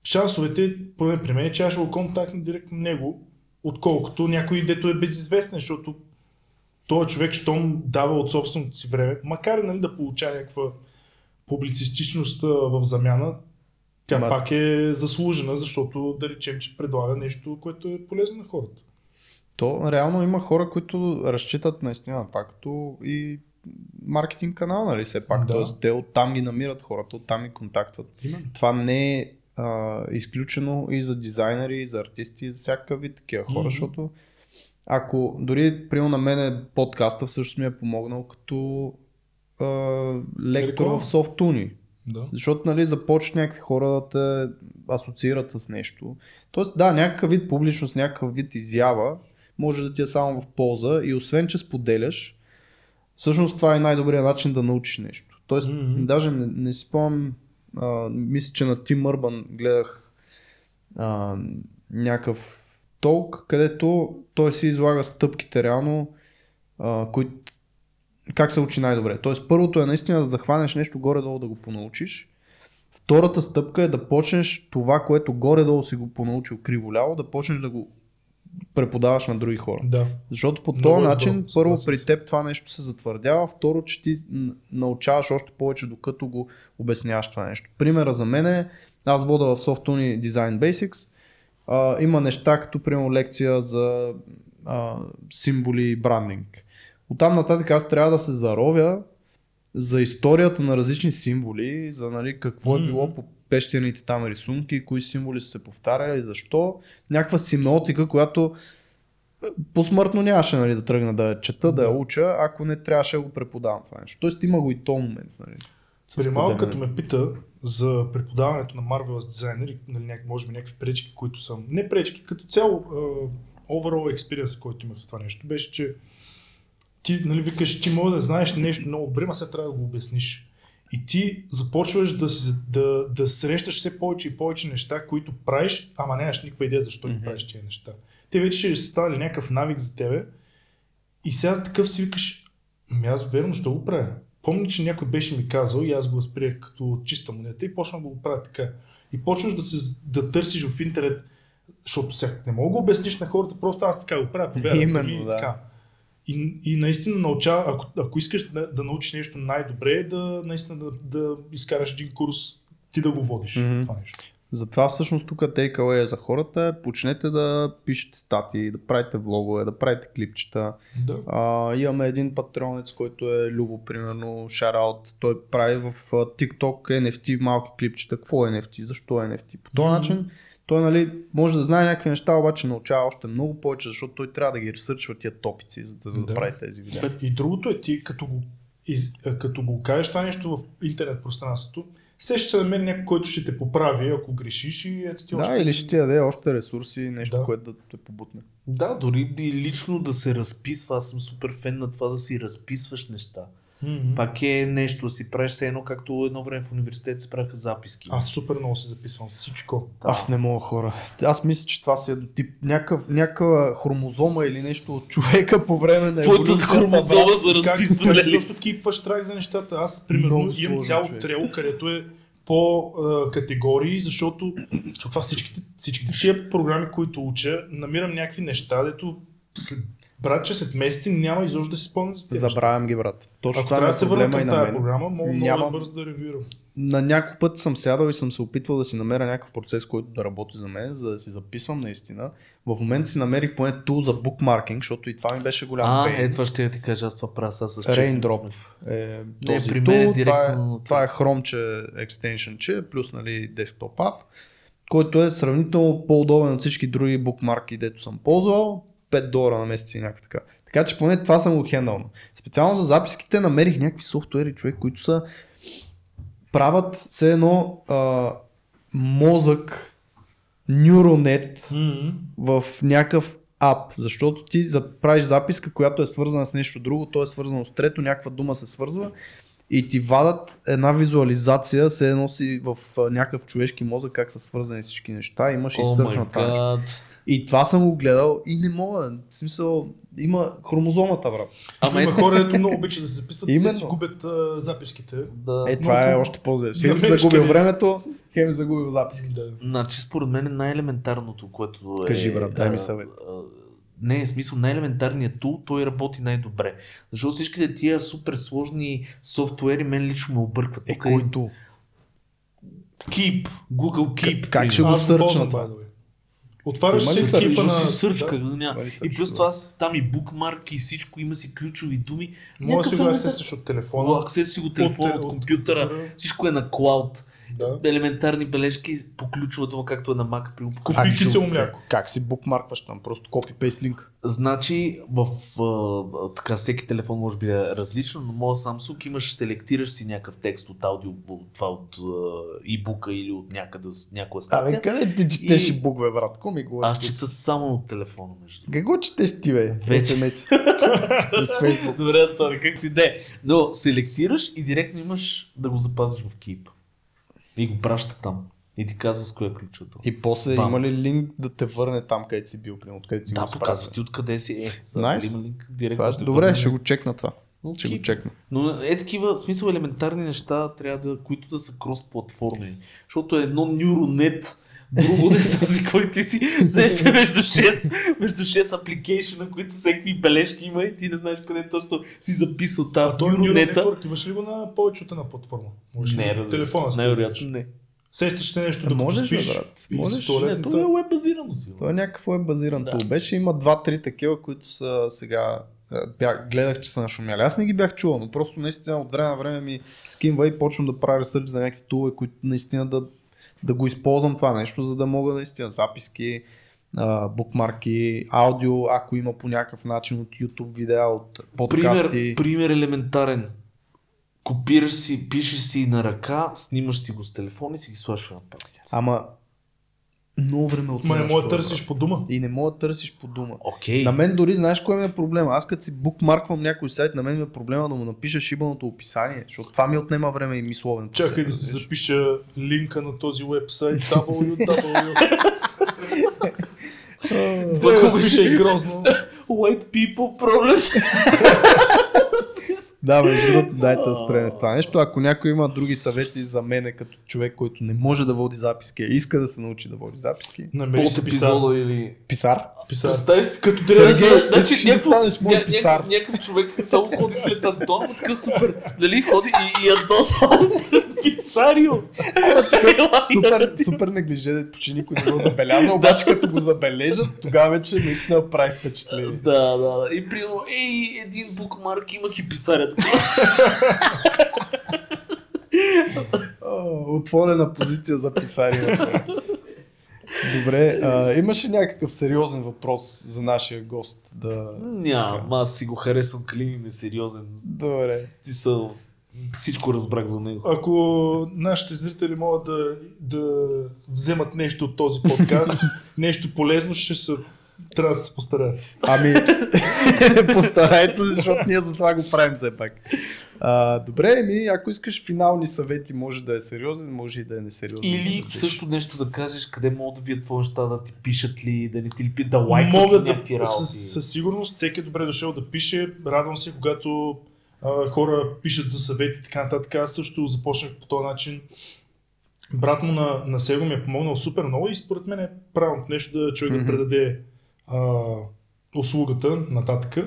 шансовете, поне при мен, е, че аз ще го контактна директно него, отколкото някой, дето е безизвестен, защото този човек, щом дава от собственото си време, макар нали, да получава някаква публицистичност в замяна, тя Ма- пак е заслужена, защото да речем, че предлага нещо, което е полезно на хората. То реално има хора, които разчитат наистина като и маркетинг канал, нали все пак. Да. Тоест, те оттам ги намират хората, оттам ги контактват. Именно. Това не е а, изключено и за дизайнери, и за артисти, и за всякакъв вид такива хора, Мгм. защото ако дори приема на мен подкаста всъщност ми е помогнал като а, лектор Реклама. в софтуни. Да. Защото нали, започват някакви хора да те асоциират с нещо. Тоест да, някакъв вид публичност, някакъв вид изява може да ти е само в полза и освен, че споделяш, всъщност това е най-добрият начин да научиш нещо. Тоест, mm-hmm. даже не, не си спомням, мисля, че на ТимЪрбан гледах а, някакъв толк, където той си излага стъпките реално, а, които как се учи най-добре. Тоест първото е наистина да захванеш нещо горе-долу да го понаучиш. Втората стъпка е да почнеш това, което горе-долу си го понаучил криво-ляво, да почнеш да го преподаваш на други хора. Да. Защото по този е добро, начин, първо съгласен при теб това нещо се затвърдява, второ, че ти научаваш още повече, докато го обясняваш това нещо. Примера за мен е, аз вода в Softuni Design Basics, а, има неща като примерно лекция за а, символи и брандинг. Оттам нататък аз трябва да се заровя за историята на различни символи, за нали, какво е било по пещерните там рисунки, кои символи са се повтаряли, защо. Някаква семиотика, която е, посмъртно нямаше нали, да тръгна да чета, да, я уча, ако не трябваше да го преподавам това нещо. Тоест има го и то момент. Нали, При малко като ме пита за преподаването на Marvelous дизайнер, нали, може би някакви пречки, които са... Не пречки, като цяло uh, overall experience, който имах с това нещо, беше, че ти нали, викаш, ти може да знаеш нещо много добре, ма сега трябва да го обясниш. И ти започваш да, да, да срещаш все повече и повече неща, които правиш, ама нямаш никаква идея защо ги Мгм. правиш тези неща. Те вече ще стане някакъв навик за тебе и сега такъв си викаш, ами аз верно ще го правя. Помня, че някой беше ми казал и аз го възприех като чиста монета и почнах да го правя така. И почваш да, се, да търсиш в интернет Защото сега не мога да обясниш на хората, просто аз така го правя, повярвайте Именно, ми, да. така. И, и наистина научава, ако, ако искаш да, да научиш нещо най-добре, е да наистина да, да изкараш един курс, ти да го водиш Мгм. това нещо. Затова всъщност тук takeaway за хората е почнете да пишете статии, да правите влогове, да правите клипчета. Да. А, имаме един патронец, който е Любо, примерно, шараут. Той прави в TikTok NFT малки клипчета. Какво е NFT? Защо е NFT? По този Мгм. начин той нали, може да знае някакви неща, обаче научава още много повече, защото той трябва да ги ресърчва тия топици, за да, да Да. прави тези видеа. И другото е ти, като го, из, като го кажеш това нещо в интернет пространството, все ще се намери някой, който ще те поправи, ако грешиш и ето ти Да, още... или ще ти даде още ресурси, нещо, Да. което да те побутне. Да, дори и лично да се разписва. Аз съм супер фен на това да си разписваш неща. М-м. Пак е нещо, да си правиш все едно, както едно време в университет се правиха записки. Аз супер много се записвам всичко. Да. Аз не мога хора. Аз мисля, че това си е до тип някакъв, някаква хромозома или нещо от човека по време на Твоята хромозома за Как, разписване. как защо кипваш трак за нещата? Аз, примерно, Много имам цяло човек. трело, където е по а, категории, защото това всичките, всичките тия програми, които уча, намирам някакви неща, дето след, брат, че след месеци няма изобщо да си спомня за тези. Забравям ги, брат. Точно Ако това ми трябва е да се върна към на тази програма, мога много Нямам- да бързо да ревюирам. На някой път съм сядал и съм се опитвал да си намеря някакъв процес, който да работи за мен, за да си записвам наистина. В момента си намерих поне тул за букмаркинг, защото и това ми беше голям А, пейн. е, това ще я ти кажа, аз това правя сега с Raindrop е Не, този при мен е тул. това, е, директно- това е Chrome екстеншънче, плюс нали, desktop app, който е сравнително по-удобен от всички други букмарки, дето съм ползвал. 5 долара на месец или някаква така. Така че поне това съм го хендал. Специално за записките намерих някакви софтуери, човек, които са правят все едно а, мозък, neuronet в някакъв ап, защото ти правиш записка, която е свързана с нещо друго, то е свързано с трето, някаква дума се свързва и ти вадат една визуализация, се едно си в някакъв човешки мозък, как са свързани всички неща, имаш и О, И това съм го гледал и не мога, в смисъл, има хромозомата, брат. Ама Има е, хора, които много обичат да се записват и Именно. се си губят а, записките. да. Е, това е много- още по-зле. Хем загубил времето, хем загубил записки. Да. Значи, според мен е най-елементарното, което е... Кажи, брат, дай ми съвет. а, Не, в смисъл най-елементарният тул, той работи най-добре. Защото всичките тия супер сложни софтуери мен лично ме объркват. Е, е който? Keep, Google Keep. как ще го сърчна това? Отваряш си сърч? на... си сърч, да. да И плюс това там и букмарки и всичко, има си ключови думи. Може си го аксесиш от телефона. Мога аксес си го телефона, От- от, от компютъра. всичко е на клауд. Да. Елементарни бележки по ключовата му, както е на Mac. При... Купи Как кисело го- мляко. Как си букмаркваш там? Просто копи-пейст линк. Значи в а, така всеки телефон може би е различно, но моят Samsung имаш, селектираш си някакъв текст от аудио, от, това от e-бука или от някъде с някоя статия. Абе, къде ти четеш И- бук, бе, брат? Ко ми говориш? Аз чета само от телефона, между другото. Какво четеш ти, бе? Вече. SMS. Добре, Тони, как ти де. Но селектираш и директно имаш да го запазиш в Keep. И го праща там. И ти казва с кое е ключото. И после Бам. има ли линк да те върне там, където си бил, примерно, където си Да, показва ти откъде си. Е, за Nice. има линк директно. Това е- да Добре, върне. ще го чекна това. Но Ще го чекна. Но е такива, смисъл елементарни неща трябва да, които да са крос-платформени. Защото едно Neuronet, друго не знам си кой ти си, взеш между 6, между 6 апликейшена, които всеки бележки има и ти не знаеш къде точно си записал тази А Neuroneta. Network имаш ли го на повече от една платформа? Можеш ли Не, разбира телефона си най-вероятно да не. Сещаш се нещо Е, да можеш, спиш. брат. Можеш. Не, то е веб базирано си. Това е някакъв веб базиран Да. Беше, има два-три такива, които са сега е, бях, гледах, че са нашумяли. Аз не ги бях чувал, но просто наистина от време на време ми скинва и почвам да правя ресърч за някакви тулове, които наистина да, да го използвам това нещо, за да мога наистина записки, букмарки, аудио, ако има по някакъв начин от YouTube видеа, от подкасти. Пример, пример елементарен. Копираш си, пишеш си на ръка, снимаш си го с телефон и си ги слагаш на папка. Ама много време от Ма не може да търсиш по дума. И не мога да търсиш по дума. Окей. На мен дори знаеш кой ми е проблема? Аз като си букмарквам някой сайт, на мен ми е проблема да му напиша шибаното описание, защото това ми отнема време и мисловен. Чакай да процес, си запиша линка на този вебсайт www. Това беше? и грозно. White people problems. Да, между другото, дайте да спреме с това нещо. Ако някой има други съвети за мене като човек, който не може да води записки, а иска да се научи да води записки, Намери си писар. епизода или... писар. писар. Представи си, като Сергей, трябва искаш ли да станеш мой писар? Някакъв човек само ходи след Антон, но така супер. Дали ходи и, и Антон само писарио. Супер, супер неглиже, че никой не го забеляза, обаче като го забележат, тогава вече наистина прави впечатление. Да, да, да. И при ей, един букмарк имах и О, отворена позиция за писари. Добре, а, имаше някакъв сериозен въпрос за нашия гост да... Няма, аз си го харесвам, Калин е сериозен. Добре. Ти са... Всичко разбрах за него. Ако нашите зрители могат да, да вземат нещо от този подкаст, нещо полезно, ще се трябва да се постараят. Ами, постарайте, се, защото ние за това го правим все пак. А, добре, ми, ако искаш финални съвети, може да е сериозен, може и да е несериозен. Или Да също нещо да кажеш, къде могат да вият твои неща, да ти пишат ли, да не ти ли пи- да лайкат Могат ли да, някакви работи. със, със сигурност всеки е добре дошъл да пише. Радвам се, когато а, хора пишат за съвети и така нататък. Аз също започнах по този начин. Брат му на, на Сега ми е помогнал супер много и според мен е правилното нещо да човек Мгм. да предаде а, услугата нататък.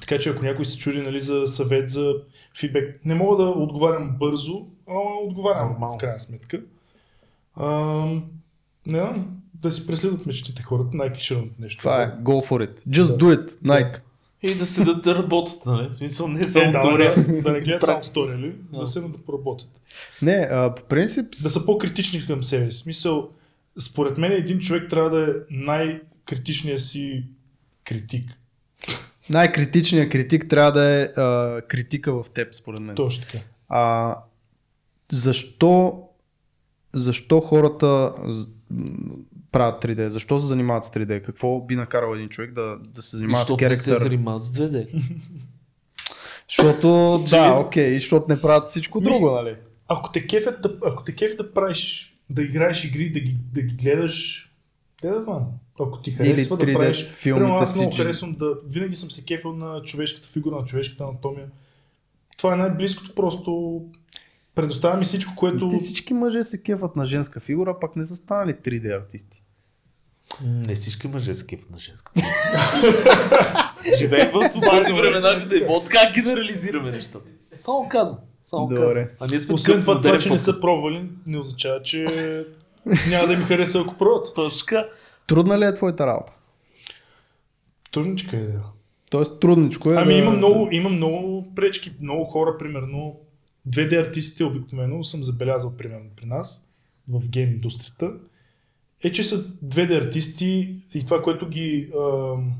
Така че ако някой се чуди нали, за съвет, за фидбек, не мога да отговарям бързо, ама отговарям Нормално. в крайна сметка. А, не знам, да си преследват мечтите хората, най-клишираното нещо. Това е, go for it. Just Да. do it, Nike. И да се да, да работят, нали? В смисъл не само Е, да, теория. да, да не гледат само туториали, да се да поработят. Не, а, по принцип, Да са по-критични към себе. В Смисъл, според мен един човек трябва да е най-критичният си критик. най-критичният критик трябва да е а, критика в теб, според мен. Точно така. А, защо, защо хората правят 3D? Защо се занимават с 3D? Какво би накарал един човек да, да се занимава с Защото не се занимават с 2D. Защото, да, окей, защото не правят всичко Ми- друго, нали? Ако те кефят да, ако те кефят да правиш, да играеш игри, да ги, да ги гледаш, те да знам. Ако ти харесва да 3D правиш... филмите Примерно аз много харесвам да... Винаги съм се кефил на човешката фигура, на човешката анатомия. Това е най-близкото, просто предоставя ми всичко, което... Ти всички мъже се кефат на женска фигура, пък не са станали 3D артисти. Не всички мъже са кеф на женска. Живеем в свободни времена, къде мога така генерализираме нещата. Само казвам. Само Добре. казвам. А ние сме Освен това, че не са пробвали, не означава, че няма да ми хареса, ако пробват. Точно. Трудна ли е твоята работа? Трудничка е. да. Тоест трудничко е Ами да... има много, има много пречки, много хора, примерно 2D артистите обикновено съм забелязал примерно при нас в гейм индустрията, е, че са 2D артисти и това, което ги ам,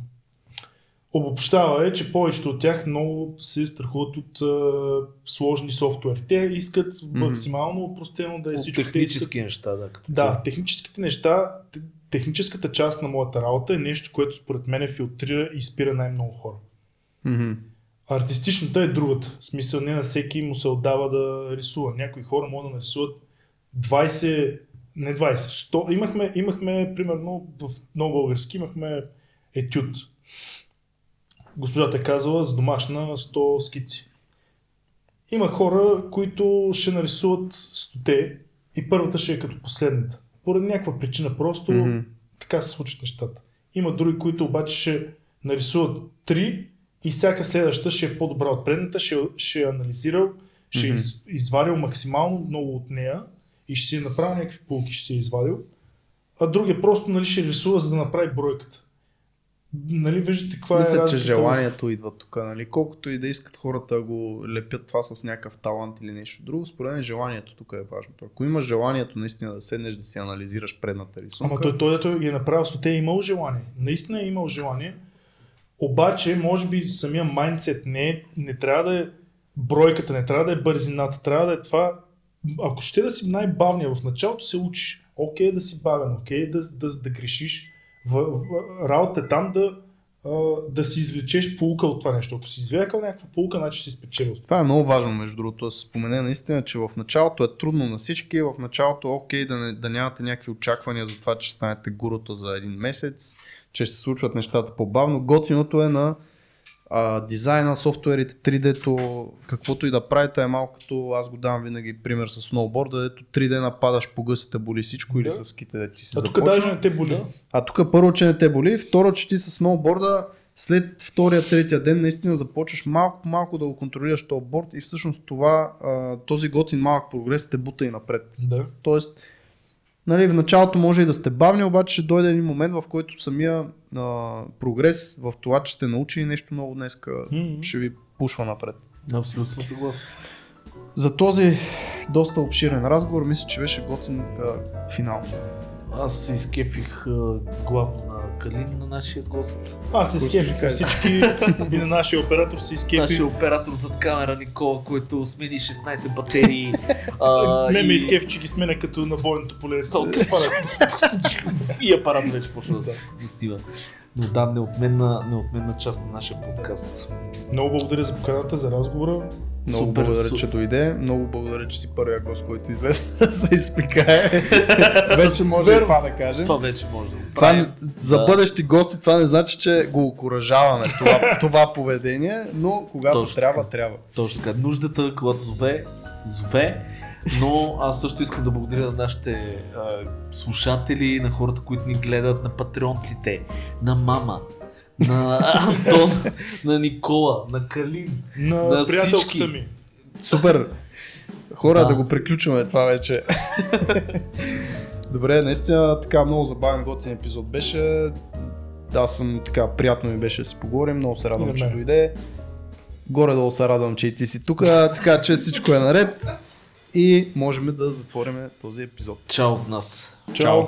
обобщава е, че повечето от тях много се страхуват от а, сложни софтуери. Те искат максимално упростено да е От всичко. Те технически неща, да. Като Да, цяло. техническите неща, техническата част на моята работа е нещо, което според мен филтрира и спира най-много хора. Мгм. Артистичната е другата. В смисъл не на всеки му се отдава да рисува. Някои хора могат да нарисуват 20, не 20, 100. Имахме, имахме примерно в много български имахме етюд. Госпожата е казала с домашна 100 скици. Има хора, които ще нарисуват 100 и първата ще е като последната. Поради някаква причина просто Мгм. така се случват нещата. Има други, които обаче ще нарисуват три и всяка следваща ще е по-добра от предната, ще, ще е анализирал, ще е Мгм. из, извадил максимално много от нея и ще си е направил някакви полки, ще си е извадил. А другия просто нали, ще рисува, за да направи бройката. Нали, виждате каква е Мисля, че разликата в- желанието идва тук, нали? Колкото и да искат хората да го лепят това с някакъв талант или нещо друго, според мен желанието тук е важното. Ако имаш желанието наистина да седнеш да си анализираш предната рисунка, Ама той, той, дето ги е направил, с те е имал желание. Наистина е имал желание. Обаче, може би самия майндсет не, е, не трябва да е бройката, не трябва да е бързината, трябва да е това. Ако ще да си най-бавния в началото, се учиш. Окей да си бавен, окей да, да, да грешиш. В, в, работа е там да, да си извлечеш полука от това нещо. Ако си извлекал някаква полука, значи си спечелил. Това е много важно, между другото, да се спомене наистина, че в началото е трудно на всички, в началото окей да, не, да нямате някакви очаквания за това, че станете гурута за един месец, че ще се случват нещата по-бавно. Готиното е на а, дизайна, софтуерите, 3D-то, каквото и да правите е малко като аз го давам винаги пример с сноуборда, дето 3D нападаш по гъсите боли всичко или Да. с ките да ти си А тук даже не те боли. Да. А тук първо, че не те боли, второ, че ти с сноуборда след втория, третия ден наистина започваш малко по малко да го контролираш този борд и всъщност това, а, този готин малък прогрес те бута и напред. Да. Тоест, нали, в началото може и да сте бавни, обаче ще дойде един момент, в който самия а, прогрес в това, че сте научили нещо много днеска, Мгм. ще ви пушва напред. Абсолютно съм съгласен. За този доста обширен разговор, мисля, че беше готин а, финал. Аз се изкефих а, главно на Калин, на нашия гост. Аз се Какво скефих ще кажа? всички и на нашия оператор се изкефи. Нашия оператор зад камера Никола, който смени 16 батерии. а, Не ме и- изкефи, че ги сменя като на бойното поле. И апарат вече почва да, се-. Но да, неотменна, неотменна част на нашия подкаст. Много благодаря за поканата, за разговора. Много Супер, благодаря, су- че дойде. Много благодаря, че си първия гост, който излезе да се изпикае. Вече може и това да кажем. Това вече може да го Това не, за Да. бъдещи гости това не значи, че го окоръжаваме това, това поведение, но когато Точно трябва, трябва. Точно така. Нуждата, когато зове, зове. Но аз също искам да благодаря на нашите а, слушатели, на хората, които ни гледат, на патреонците, на мама, на Антон, на Никола, на Калин. На, На приятелката всички. ми. Супер! Хора, Да. да. го приключваме това вече. Добре, наистина така много забавен готин епизод беше. Аз съм така, приятно ми беше да си поговорим, много се радвам, че дойде. Горе-долу се радвам, че и ти си тук, така че всичко е наред и можем да затворим този епизод. Чао от нас. Чао. Чао.